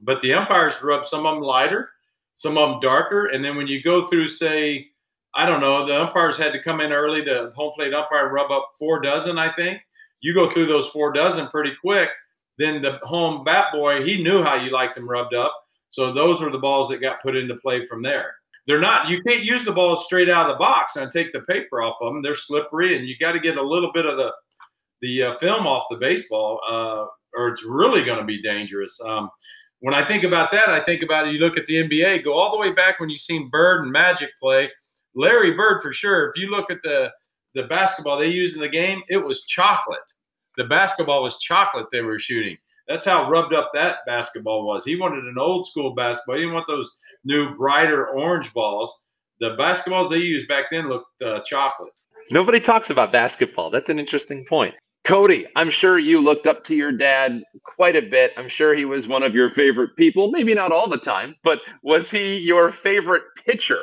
But the umpires rub some of them lighter, some of them darker, and then when you go through, say, I don't know, the umpires had to come in early. The home plate umpire rub up four dozen, I think. You go through those four dozen pretty quick. Then the home bat boy, he knew how you liked them rubbed up. So those were the balls that got put into play from there. They're not, you can't use the balls straight out of the box and take the paper off of them. They're slippery, and you got to get a little bit of the the uh, film off the baseball, uh, or it's really going to be dangerous. Um, when I think about that, I think about you look at the NBA, go all the way back when you seen Bird and Magic play. Larry Bird, for sure. If you look at the the basketball they used in the game, it was chocolate. The basketball was chocolate they were shooting. That's how rubbed up that basketball was. He wanted an old school basketball. He didn't want those new, brighter orange balls. The basketballs they used back then looked uh, chocolate. Nobody talks about basketball. That's an interesting point. Kody, I'm sure you looked up to your dad quite a bit. I'm sure he was one of your favorite people. Maybe not all the time, but was he your favorite pitcher?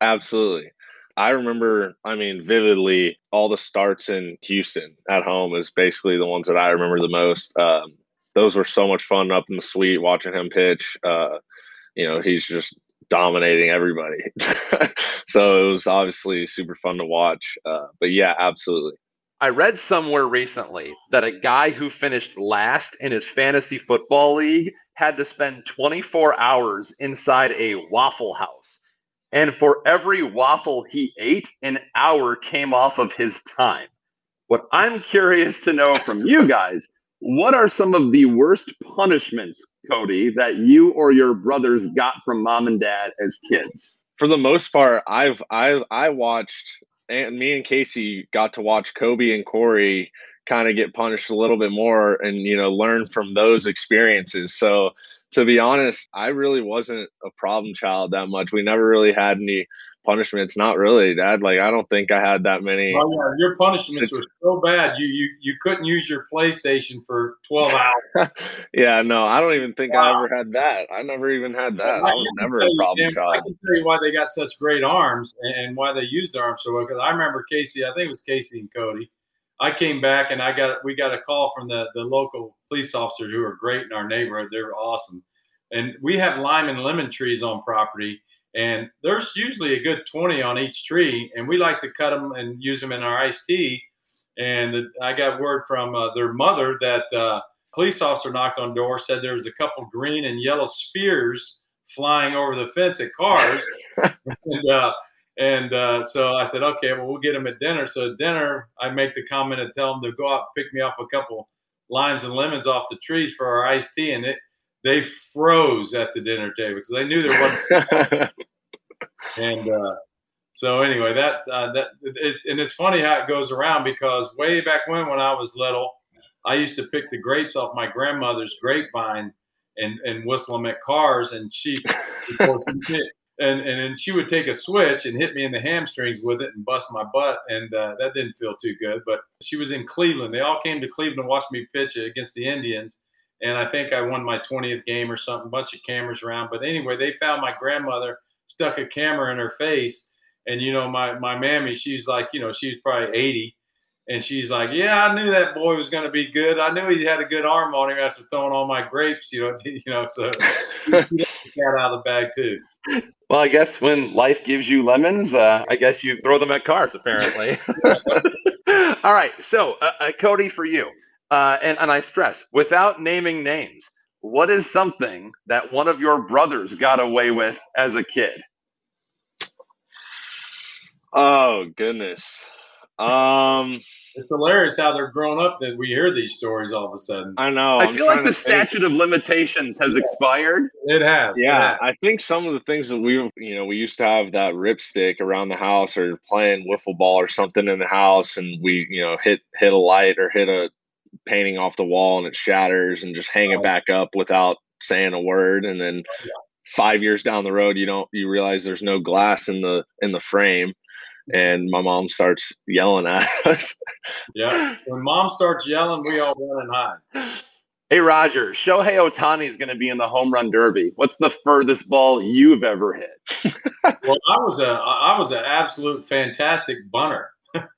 Absolutely. I remember, I mean, vividly, all the starts in Houston at home is basically the ones that I remember the most. Um, those were so much fun up in the suite watching him pitch. Uh, you know, he's just dominating everybody. <laughs> so it was obviously super fun to watch. Uh, but yeah, absolutely. I read somewhere recently that a guy who finished last in his fantasy football league had to spend 24 hours inside a Waffle House. And for every waffle he ate, an hour came off of his time. What I'm curious to know from you <laughs> guys, what are some of the worst punishments, Kody, that you or your brothers got from mom and dad as kids? For the most part, I've I've I watched and me and Kacy got to watch Koby and Kory kind of get punished a little bit more and you know learn from those experiences. So to be honest, I really wasn't a problem child that much. We never really had any punishments. Not really, Dad. Like I don't think I had that many. Oh, yeah, your punishments were so bad. You you you couldn't use your PlayStation for 12 <laughs> hours. yeah, no, I don't even think I ever had that. I never even had that. I was never a problem child I can tell you why they got such great arms and why they used their arms so well. Because I remember Kacy, I think it was Kacy and Kody. I came back and I got we got a call from the the local police officers who are great in our neighborhood. They're awesome, and we have lime and lemon trees on property, and there's usually a good twenty on each tree, and we like to cut them and use them in our iced tea. And the, I got word from uh, their mother that uh, police officer knocked on door, said there was a couple green and yellow spheres flying over the fence at cars, <laughs> and. Uh, and uh, so I said, okay, well, we'll get them at dinner. So at dinner, I make the comment and tell them to go out and pick me off a couple limes and lemons off the trees for our iced tea. And it, they froze at the dinner table because they knew there wasn't. <laughs> and uh, so anyway, that uh, that it, and it's funny how it goes around because way back when, when I was little, I used to pick the grapes off my grandmother's grapevine and and whistle them at cars, and she. and and then she would take a switch and hit me in the hamstrings with it and bust my butt, and uh, that didn't feel too good. But she was in Cleveland. They all came to Cleveland to watch me pitch against the Indians, and I think I won my 20th game or something. Bunch of cameras around, but anyway, they found my grandmother stuck a camera in her face, and you know my my mammy, she's like, you know, she's probably 80, and she's like, yeah, I knew that boy was going to be good. I knew he had a good arm on him after throwing all my grapes, you know, <laughs> you know, so <laughs> cat out of the bag too. Well, I guess when life gives you lemons, uh, I guess you throw them at cars, apparently. <laughs> All right. So, uh, uh, Kody, for you, uh, and, and I stress, without naming names, what is something that one of your brothers got away with as a kid? Oh, goodness. Um, it's hilarious how they're grown up that we hear these stories all of a sudden. I know. I I'm feel like the to think. statute of limitations has expired. It has. Yeah, it I think some of the things that we, you know, we used to have that ripstick around the house or playing wiffle ball or something in the house, and we, you know, hit hit a light or hit a painting off the wall and it shatters, and just hang it back up without saying a word, and then five years down the road, you don't you realize there's no glass in the in the frame, and my mom starts yelling at <laughs> us. Yeah. When mom starts yelling, we all run and hide. Hey, Roger, Shohei Ohtani is going to be in the home run derby. What's the furthest ball you've ever hit? <laughs> Well, I was a I was an absolute fantastic bunter.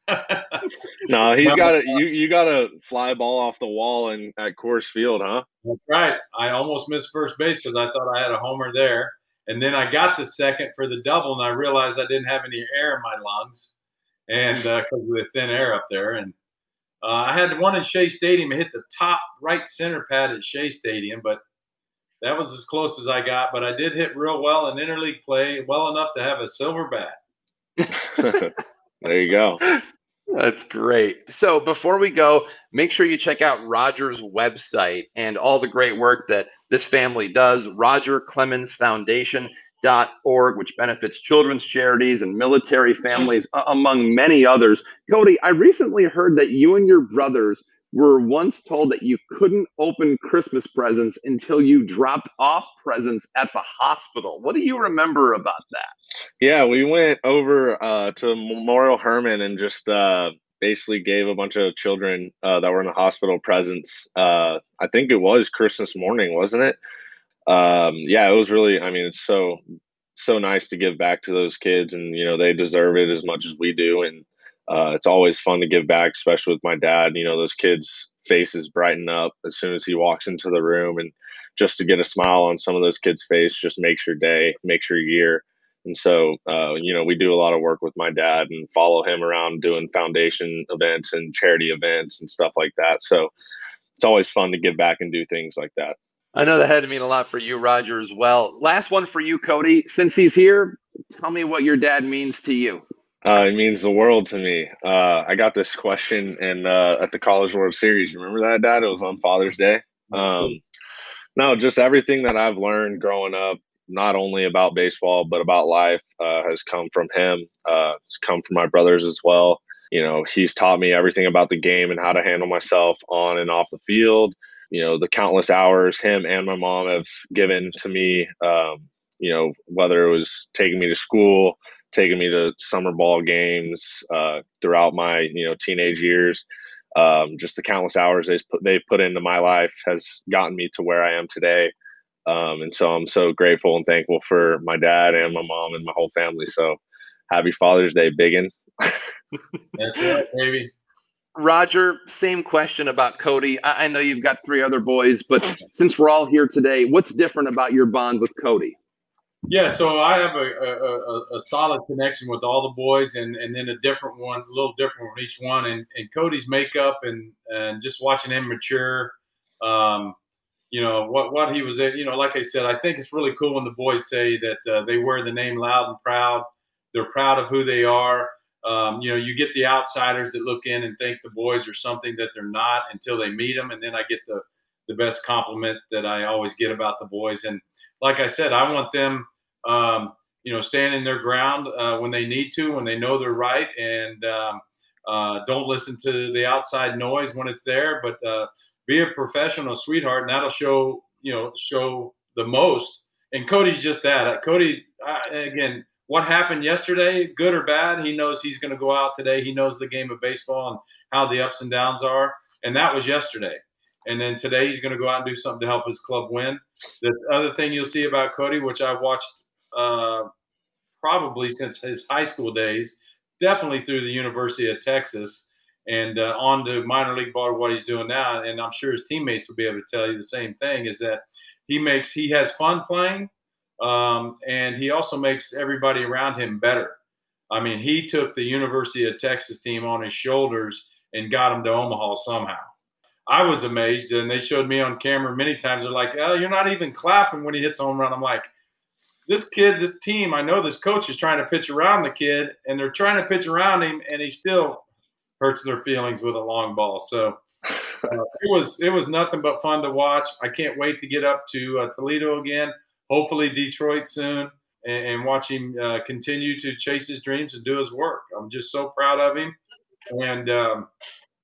<laughs> no, he's got a you you got a fly ball off the wall in at Coors Field, huh? That's right. I almost missed first base because I thought I had a homer there, and then I got the second for the double, and I realized I didn't have any air in my lungs, and because of the thin air up there, and uh, I had one in Shea Stadium. I hit the top right center pad at Shea Stadium, but that was as close as I got. But I did hit real well in interleague play, well enough to have a silver bat. <laughs> <laughs> there you go. That's great. So before we go, make sure you check out Roger's website and all the great work that this family does. Roger Clemens Foundation. Dot org, which benefits children's charities and military families, among many others. Kody, I recently heard that you and your brothers were once told that you couldn't open Christmas presents until you dropped off presents at the hospital. What do you remember about that? Yeah, we went over uh, to Memorial Hermann and just uh, basically gave a bunch of children uh, that were in the hospital presents. Uh, I think it was Christmas morning, wasn't it? Um, yeah, it was really. I mean, it's so so nice to give back to those kids, and you know they deserve it as much as we do, and uh, it's always fun to give back, especially with my dad. You know, those kids' faces brighten up as soon as he walks into the room, and just to get a smile on some of those kids' face just makes your day, makes your year. And so, uh, you know, we do a lot of work with my dad and follow him around doing foundation events and charity events and stuff like that. So it's always fun to give back and do things like that. I know that had to mean a lot for you, Roger, as well. Last one for you, Kody. Since he's here, tell me what your dad means to you. Uh, it means the world to me. Uh, I got this question in uh, at the College World Series. Remember that, Dad? It was on Father's Day. Um, no, just everything that I've learned growing up, not only about baseball but about life, uh, has come from him. Uh, it's come from my brothers as well. You know, he's taught me everything about the game and how to handle myself on and off the field. You know, the countless hours him and my mom have given to me. Um, you know, whether it was taking me to school, taking me to summer ball games uh, throughout my you know teenage years. Um, just the countless hours they put they put into my life has gotten me to where I am today. Um, and so I'm so grateful and thankful for my dad and my mom and my whole family. So happy Father's Day, Biggin. That's right, baby. Roger, same question about Kody. I, I know you've got three other boys, but since we're all here today, what's different about your bond with Kody? Yeah, so I have a, a, a, solid connection with all the boys, and, and then a different one, a little different from each one. And, and Kody's makeup, and and just watching him mature, um, you know what what he was, you know, like I said, I think it's really cool when the boys say that uh, they wear the name loud and proud. They're proud of who they are. Um, you know, you get the outsiders that look in and think the boys are something that they're not until they meet them, and then I get the the best compliment that I always get about the boys. And like I said, I want them, um, you know, standing their ground uh, when they need to, when they know they're right, and um, uh, don't listen to the outside noise when it's there. But uh, be a professional sweetheart, and that'll show, you know, show the most. And Kody's just that. Uh, Kody, again, what happened yesterday, good or bad, he knows he's going to go out today. He knows the game of baseball and how the ups and downs are, and that was yesterday. And then today he's going to go out and do something to help his club win. The other thing you'll see about Kody, which I watched uh, probably since his high school days, definitely through the University of Texas and uh, on to minor league ball, what he's doing now. And I'm sure his teammates will be able to tell you the same thing is that he makes, he has fun playing. Um, and he also makes everybody around him better. I mean, he took the University of Texas team on his shoulders and got them to Omaha somehow. I was amazed, and they showed me on camera many times. They're like, "Oh, you're not even clapping when he hits home run." I'm like, "This kid, this team, I know this coach is trying to pitch around the kid, and they're trying to pitch around him, and he still hurts their feelings with a long ball." So uh, it was it was nothing but fun to watch. I can't wait to get up to uh, Toledo again. Hopefully, Detroit soon and, and watch him uh, continue to chase his dreams and do his work. I'm just so proud of him. And um,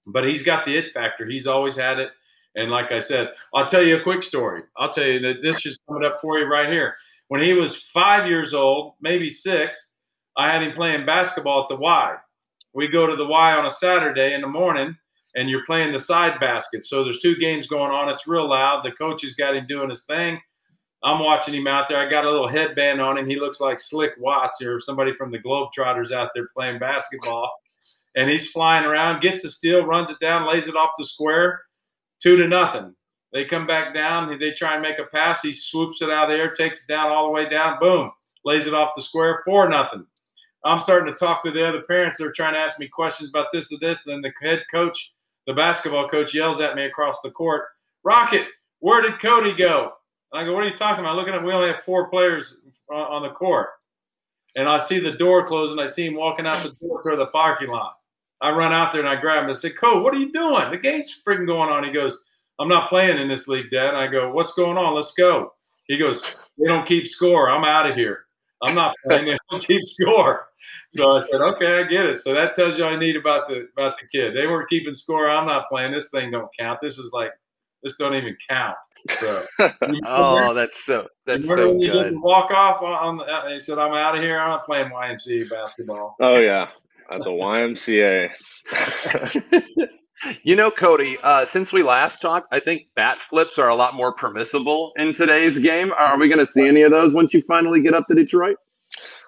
but he's got the it factor. He's always had it. And like I said, I'll tell you a quick story. I'll tell you that this just coming up for you right here. When he was five years old, maybe six, I had him playing basketball at the Y. We go to the Y on a Saturday in the morning, and you're playing the side basket. So there's two games going on. It's real loud. The coach has got him doing his thing. I'm watching him out there. I got a little headband on him. He looks like Slick Watts or somebody from the Globetrotters out there playing basketball. And he's flying around, gets a steal, runs it down, lays it off the square, two to nothing. They come back down. They try and make a pass. He swoops it out of the air, takes it down all the way down. Boom, lays it off the square, four nothing. I'm starting to talk to the other parents. They're trying to ask me questions about this or this. Then the head coach, the basketball coach, yells at me across the court, "Rocket, where did Kody go?" And I go, what are you talking about? Looking at, him. we only have four players on the court. And I see the door closing. I see him walking out the door to the parking lot. I run out there and I grab him and I say, Cole, what are you doing? The game's freaking going on. He goes, I'm not playing in this league, Dad. And I go, What's going on? Let's go. He goes, They don't keep score. I'm out of here. I'm not <laughs> playing. They don't keep score. So I said, Okay, I get it. So that tells you all I need about the about the kid. They weren't keeping score. I'm not playing. This thing don't count. This is like this don't even count. So, <laughs> oh, that's so that's so good. Walk off on, the. Uh, he said, "I'm out of here. I'm not playing YMCA basketball." Oh yeah, at the YMCA. <laughs> you know, Kody. Uh, since we last talked, I think bat flips are a lot more permissible in today's game. Are we going to see any of those once you finally get up to Detroit?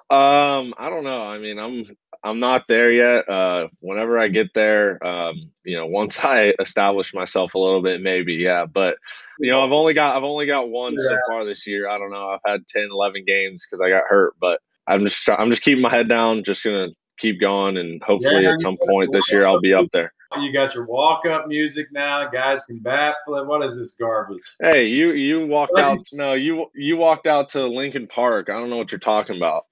Um, I don't know. I mean, I'm I'm not there yet. Uh, whenever I get there, um, you know, once I establish myself a little bit, maybe, yeah. But you know, I've only got I've only got one yeah. so far this year. I don't know. I've had 10, 11 games because I got hurt, but I'm just I'm just keeping my head down. Just gonna keep going, and hopefully yeah, at some point this year I'll be up there. You got your walk up music now. Guys can bat flip. What is this garbage? Hey, you you walked out. No, you you walked out to Linkin Park. I don't know what you're talking about.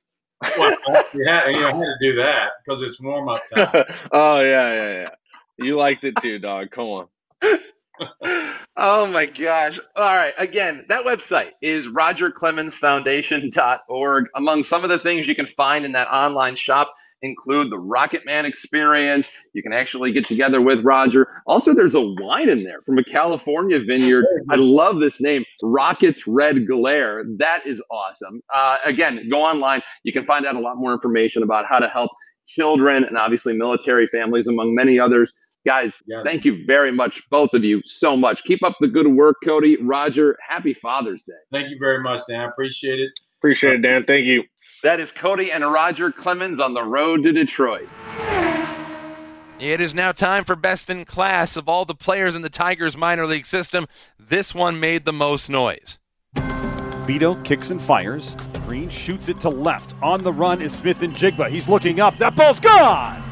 well, you had, you had to do that because it's warm up <laughs> time. oh yeah, yeah, yeah. You liked it too, dog. Come on. <laughs> oh my gosh. All right. Again, that website is rogerclemensfoundation.org. Among some of the things you can find in that online shop include the Rocket Man experience. You can actually get together with Roger. Also, there's a wine in there from a California vineyard. I love this name, Rockets Red Glare. That is awesome. Uh, again, go online. You can find out a lot more information about how to help children and obviously military families, among many others. Guys, yeah. thank you very much, both of you, so much. Keep up the good work, Kody. Roger, happy Father's Day. Thank you very much, Dan. I appreciate it. Appreciate it, Dan. Thank you. That is Kody and Roger Clemens on the road to Detroit. It is now time for best in class of all the players in the Tigers minor league system. This one made the most noise. Beto kicks and fires. Greene shoots it to left. On the run is Smith-Njigba. He's looking up. That ball's gone.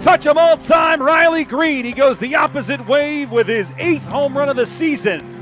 Touch him all time, Riley Greene. He goes the opposite wave with his eighth home run of the season.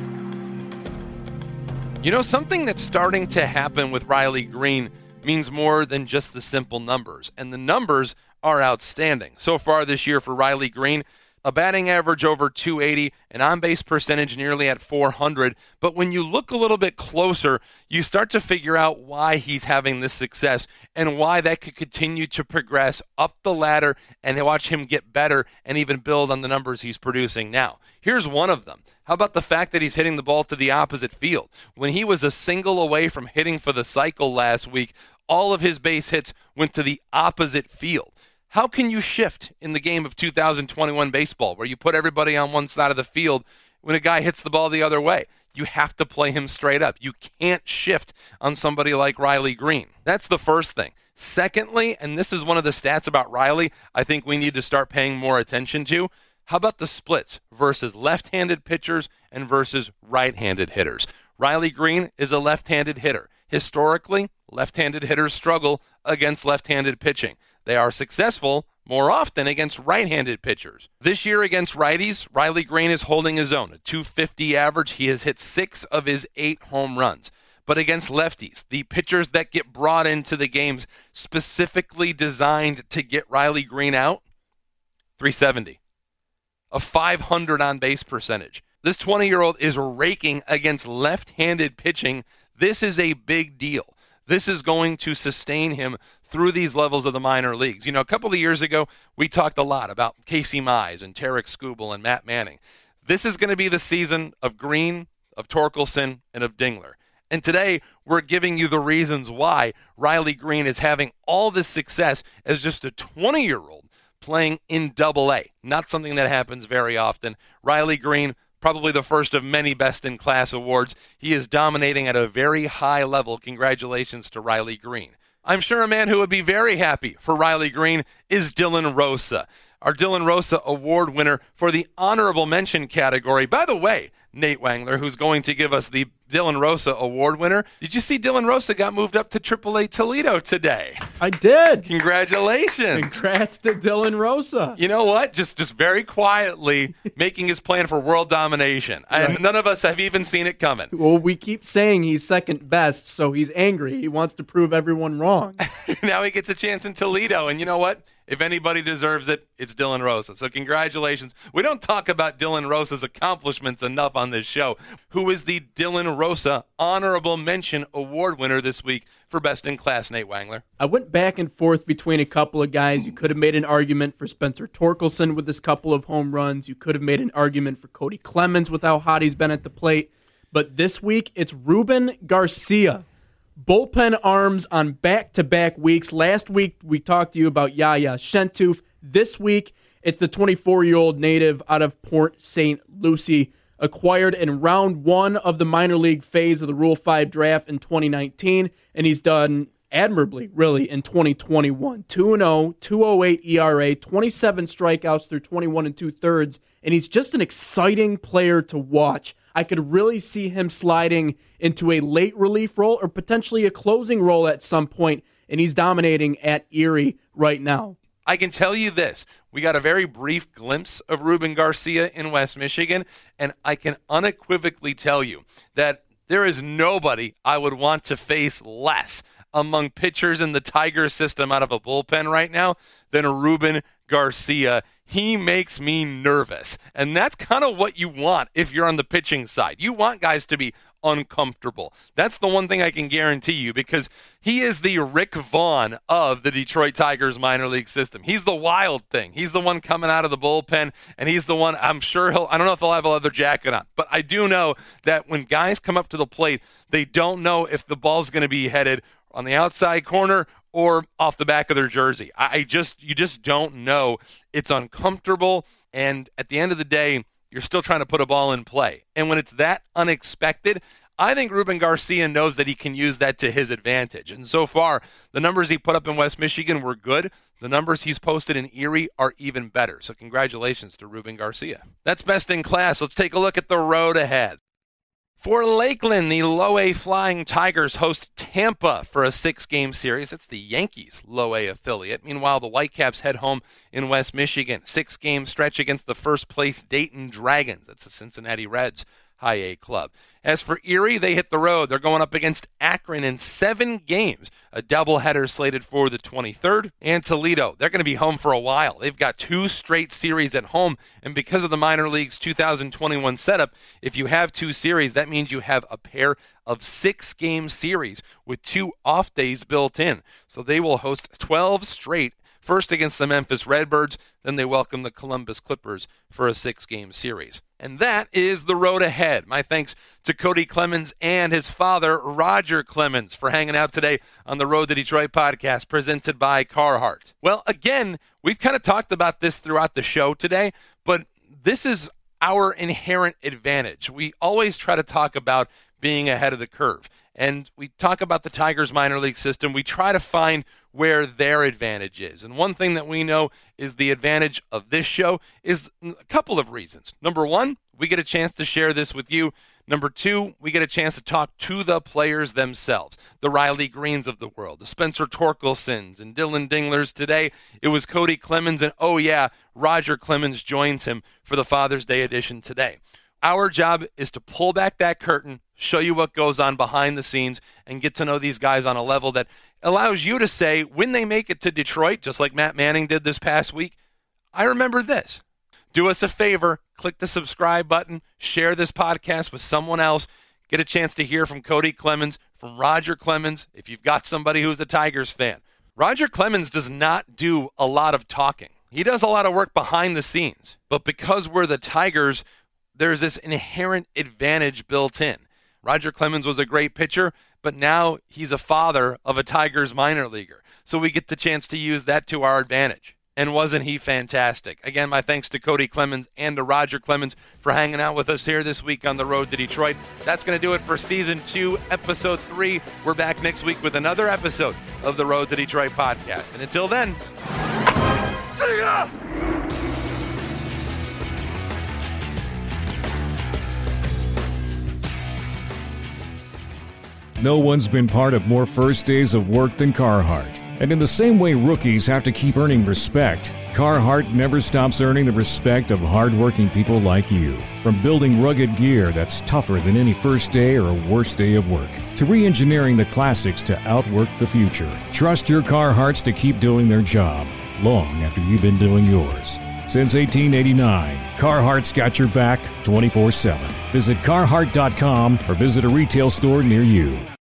You know, something that's starting to happen with Riley Greene means more than just the simple numbers, and the numbers are outstanding. So far this year for Riley Greene, a batting average over 280, an on base percentage nearly at 400. But when you look a little bit closer, you start to figure out why he's having this success and why that could continue to progress up the ladder and watch him get better and even build on the numbers he's producing now. Here's one of them. How about the fact that he's hitting the ball to the opposite field? When he was a single away from hitting for the cycle last week, all of his base hits went to the opposite field. How can you shift in the game of 2021 baseball where you put everybody on one side of the field when a guy hits the ball the other way? You have to play him straight up. You can't shift on somebody like Riley Greene. That's the first thing. Secondly, and this is one of the stats about Riley I think we need to start paying more attention to. How about the splits versus left handed pitchers and versus right handed hitters? Riley Greene is a left handed hitter. Historically, left handed hitters struggle against left handed pitching. They are successful more often against right handed pitchers. This year against righties, Riley Greene is holding his own. A 250 average. He has hit six of his eight home runs but against lefties, the pitchers that get brought into the games specifically designed to get Riley Greene out, 370. A 500 on base percentage. This 20 year old is raking against left handed pitching. This is a big deal. This is going to sustain him through these levels of the minor leagues. You know, a couple of years ago, we talked a lot about Casey Mize and Tarik Skubal and Matt Manning. This is going to be the season of Greene, of Torkelson, and of Dingler. And today, we're giving you the reasons why Riley Greene is having all this success as just a 20 year old playing in double A. Not something that happens very often. Riley Greene, probably the first of many best in class awards. He is dominating at a very high level. Congratulations to Riley Greene. I'm sure a man who would be very happy for Riley Greene is Dylan Rosa, our Dylan Rosa Award winner for the honorable mention category. By the way, Nate Wangler, who's going to give us the Dylan Rosa Award winner. Did you see Dylan Rosa got moved up to AAA Toledo today? I did. Congratulations. Congrats to Dylan Rosa. You know what? Just just very quietly <laughs> making his plan for world domination. And none of us have even seen it coming. Well, we keep saying he's second best, so he's angry. He wants to prove everyone wrong. <laughs> now he gets a chance in Toledo, and you know what? If anybody deserves it, it's Dylan Rosa. So congratulations. We don't talk about Dylan Rosa's accomplishments enough on this show. Who is the Dylan Rosa Honorable Mention Award winner this week for Best in Class, Nate Wangler? I went back and forth between a couple of guys. You could have made an argument for Spencer Torkelson with this couple of home runs. You could have made an argument for Kody Clemens with how hot he's been at the plate. But this week, it's Ruben Garcia bullpen arms on back to back weeks. Last week, we talked to you about Yaya Chentouf. This week, it's the 24 year old native out of Port St. Lucie, acquired in round one of the minor league phase of the Rule 5 draft in 2019, and he's done admirably, really, in 2021. 2 0, 208 ERA, 27 strikeouts through 21 and two thirds, and he's just an exciting player to watch. I could really see him sliding into a late relief role or potentially a closing role at some point, and he's dominating at Erie right now. I can tell you this. We got a very brief glimpse of Ruben Garcia in West Michigan, and I can unequivocally tell you that there is nobody I would want to face less among pitchers in the Tiger system out of a bullpen right now than Ruben Garcia. He makes me nervous. And that's kind of what you want if you're on the pitching side. You want guys to be uncomfortable. That's the one thing I can guarantee you because he is the Rick Vaughn of the Detroit Tigers minor league system. He's the wild thing. He's the one coming out of the bullpen, and he's the one I'm sure he'll. I don't know if they'll have a leather jacket on, but I do know that when guys come up to the plate, they don't know if the ball's going to be headed on the outside corner or off the back of their jersey. I just you just don't know. It's uncomfortable, and at the end of the day, you're still trying to put a ball in play. And when it's that unexpected, I think Ruben Garcia knows that he can use that to his advantage. And so far, the numbers he put up in West Michigan were good. The numbers he's posted in Erie are even better. So, congratulations to Ruben Garcia. That's best in class. Let's take a look at the road ahead. For Lakeland, the low A Flying Tigers host Tampa for a six game series. That's the Yankees' low A affiliate. Meanwhile, the Whitecaps head home in West Michigan. Six game stretch against the first place Dayton Dragons. That's the Cincinnati Reds high A club. As for Erie, they hit the road. They're going up against Akron in seven games. A doubleheader slated for the 23rd. And Toledo, they're going to be home for a while. They've got two straight series at home. And because of the minor league's 2021 setup, if you have two series, that means you have a pair of six game series with two off days built in. So they will host 12 straight First against the Memphis Redbirds, then they welcome the Columbus Clippers for a six game series. And that is the road ahead. My thanks to Kody Clemens and his father, Roger Clemens, for hanging out today on the Road to Detroit podcast presented by Carhartt. Well, again, we've kind of talked about this throughout the show today, but this is our inherent advantage. We always try to talk about being ahead of the curve. And we talk about the Tigers minor league system. We try to find where their advantage is. And one thing that we know is the advantage of this show is a couple of reasons. Number one, we get a chance to share this with you. Number two, we get a chance to talk to the players themselves, the Riley Greenes of the world, the Spencer Torkelsons and Dillon Dinglers. Today, it was Kody Clemens, and oh, yeah, Roger Clemens joins him for the Father's Day edition today. Our job is to pull back that curtain, show you what goes on behind the scenes, and get to know these guys on a level that allows you to say, when they make it to Detroit, just like Matt Manning did this past week, I remember this. Do us a favor, click the subscribe button, share this podcast with someone else, get a chance to hear from Kody Clemens, from Roger Clemens, if you've got somebody who's a Tigers fan. Roger Clemens does not do a lot of talking. He does a lot of work behind the scenes. But because we're the Tigers, there's this inherent advantage built in. Roger Clemens was a great pitcher, but now he's a father of a Tigers minor leaguer. So we get the chance to use that to our advantage. And wasn't he fantastic? Again, my thanks to Cody Clemens and to Roger Clemens for hanging out with us here this week on the road to Detroit. That's going to do it for season two, episode three. We're back next week with another episode of the Road to Detroit podcast. And until then, see ya! No one's been part of more first days of work than Carhartt. And in the same way rookies have to keep earning respect, Carhartt never stops earning the respect of hardworking people like you. From building rugged gear that's tougher than any first day or worst day of work, to re engineering the classics to outwork the future. Trust your Carhartts to keep doing their job long after you've been doing yours. Since 1889, Carhartt's got your back 24 7. Visit carhartt.com or visit a retail store near you.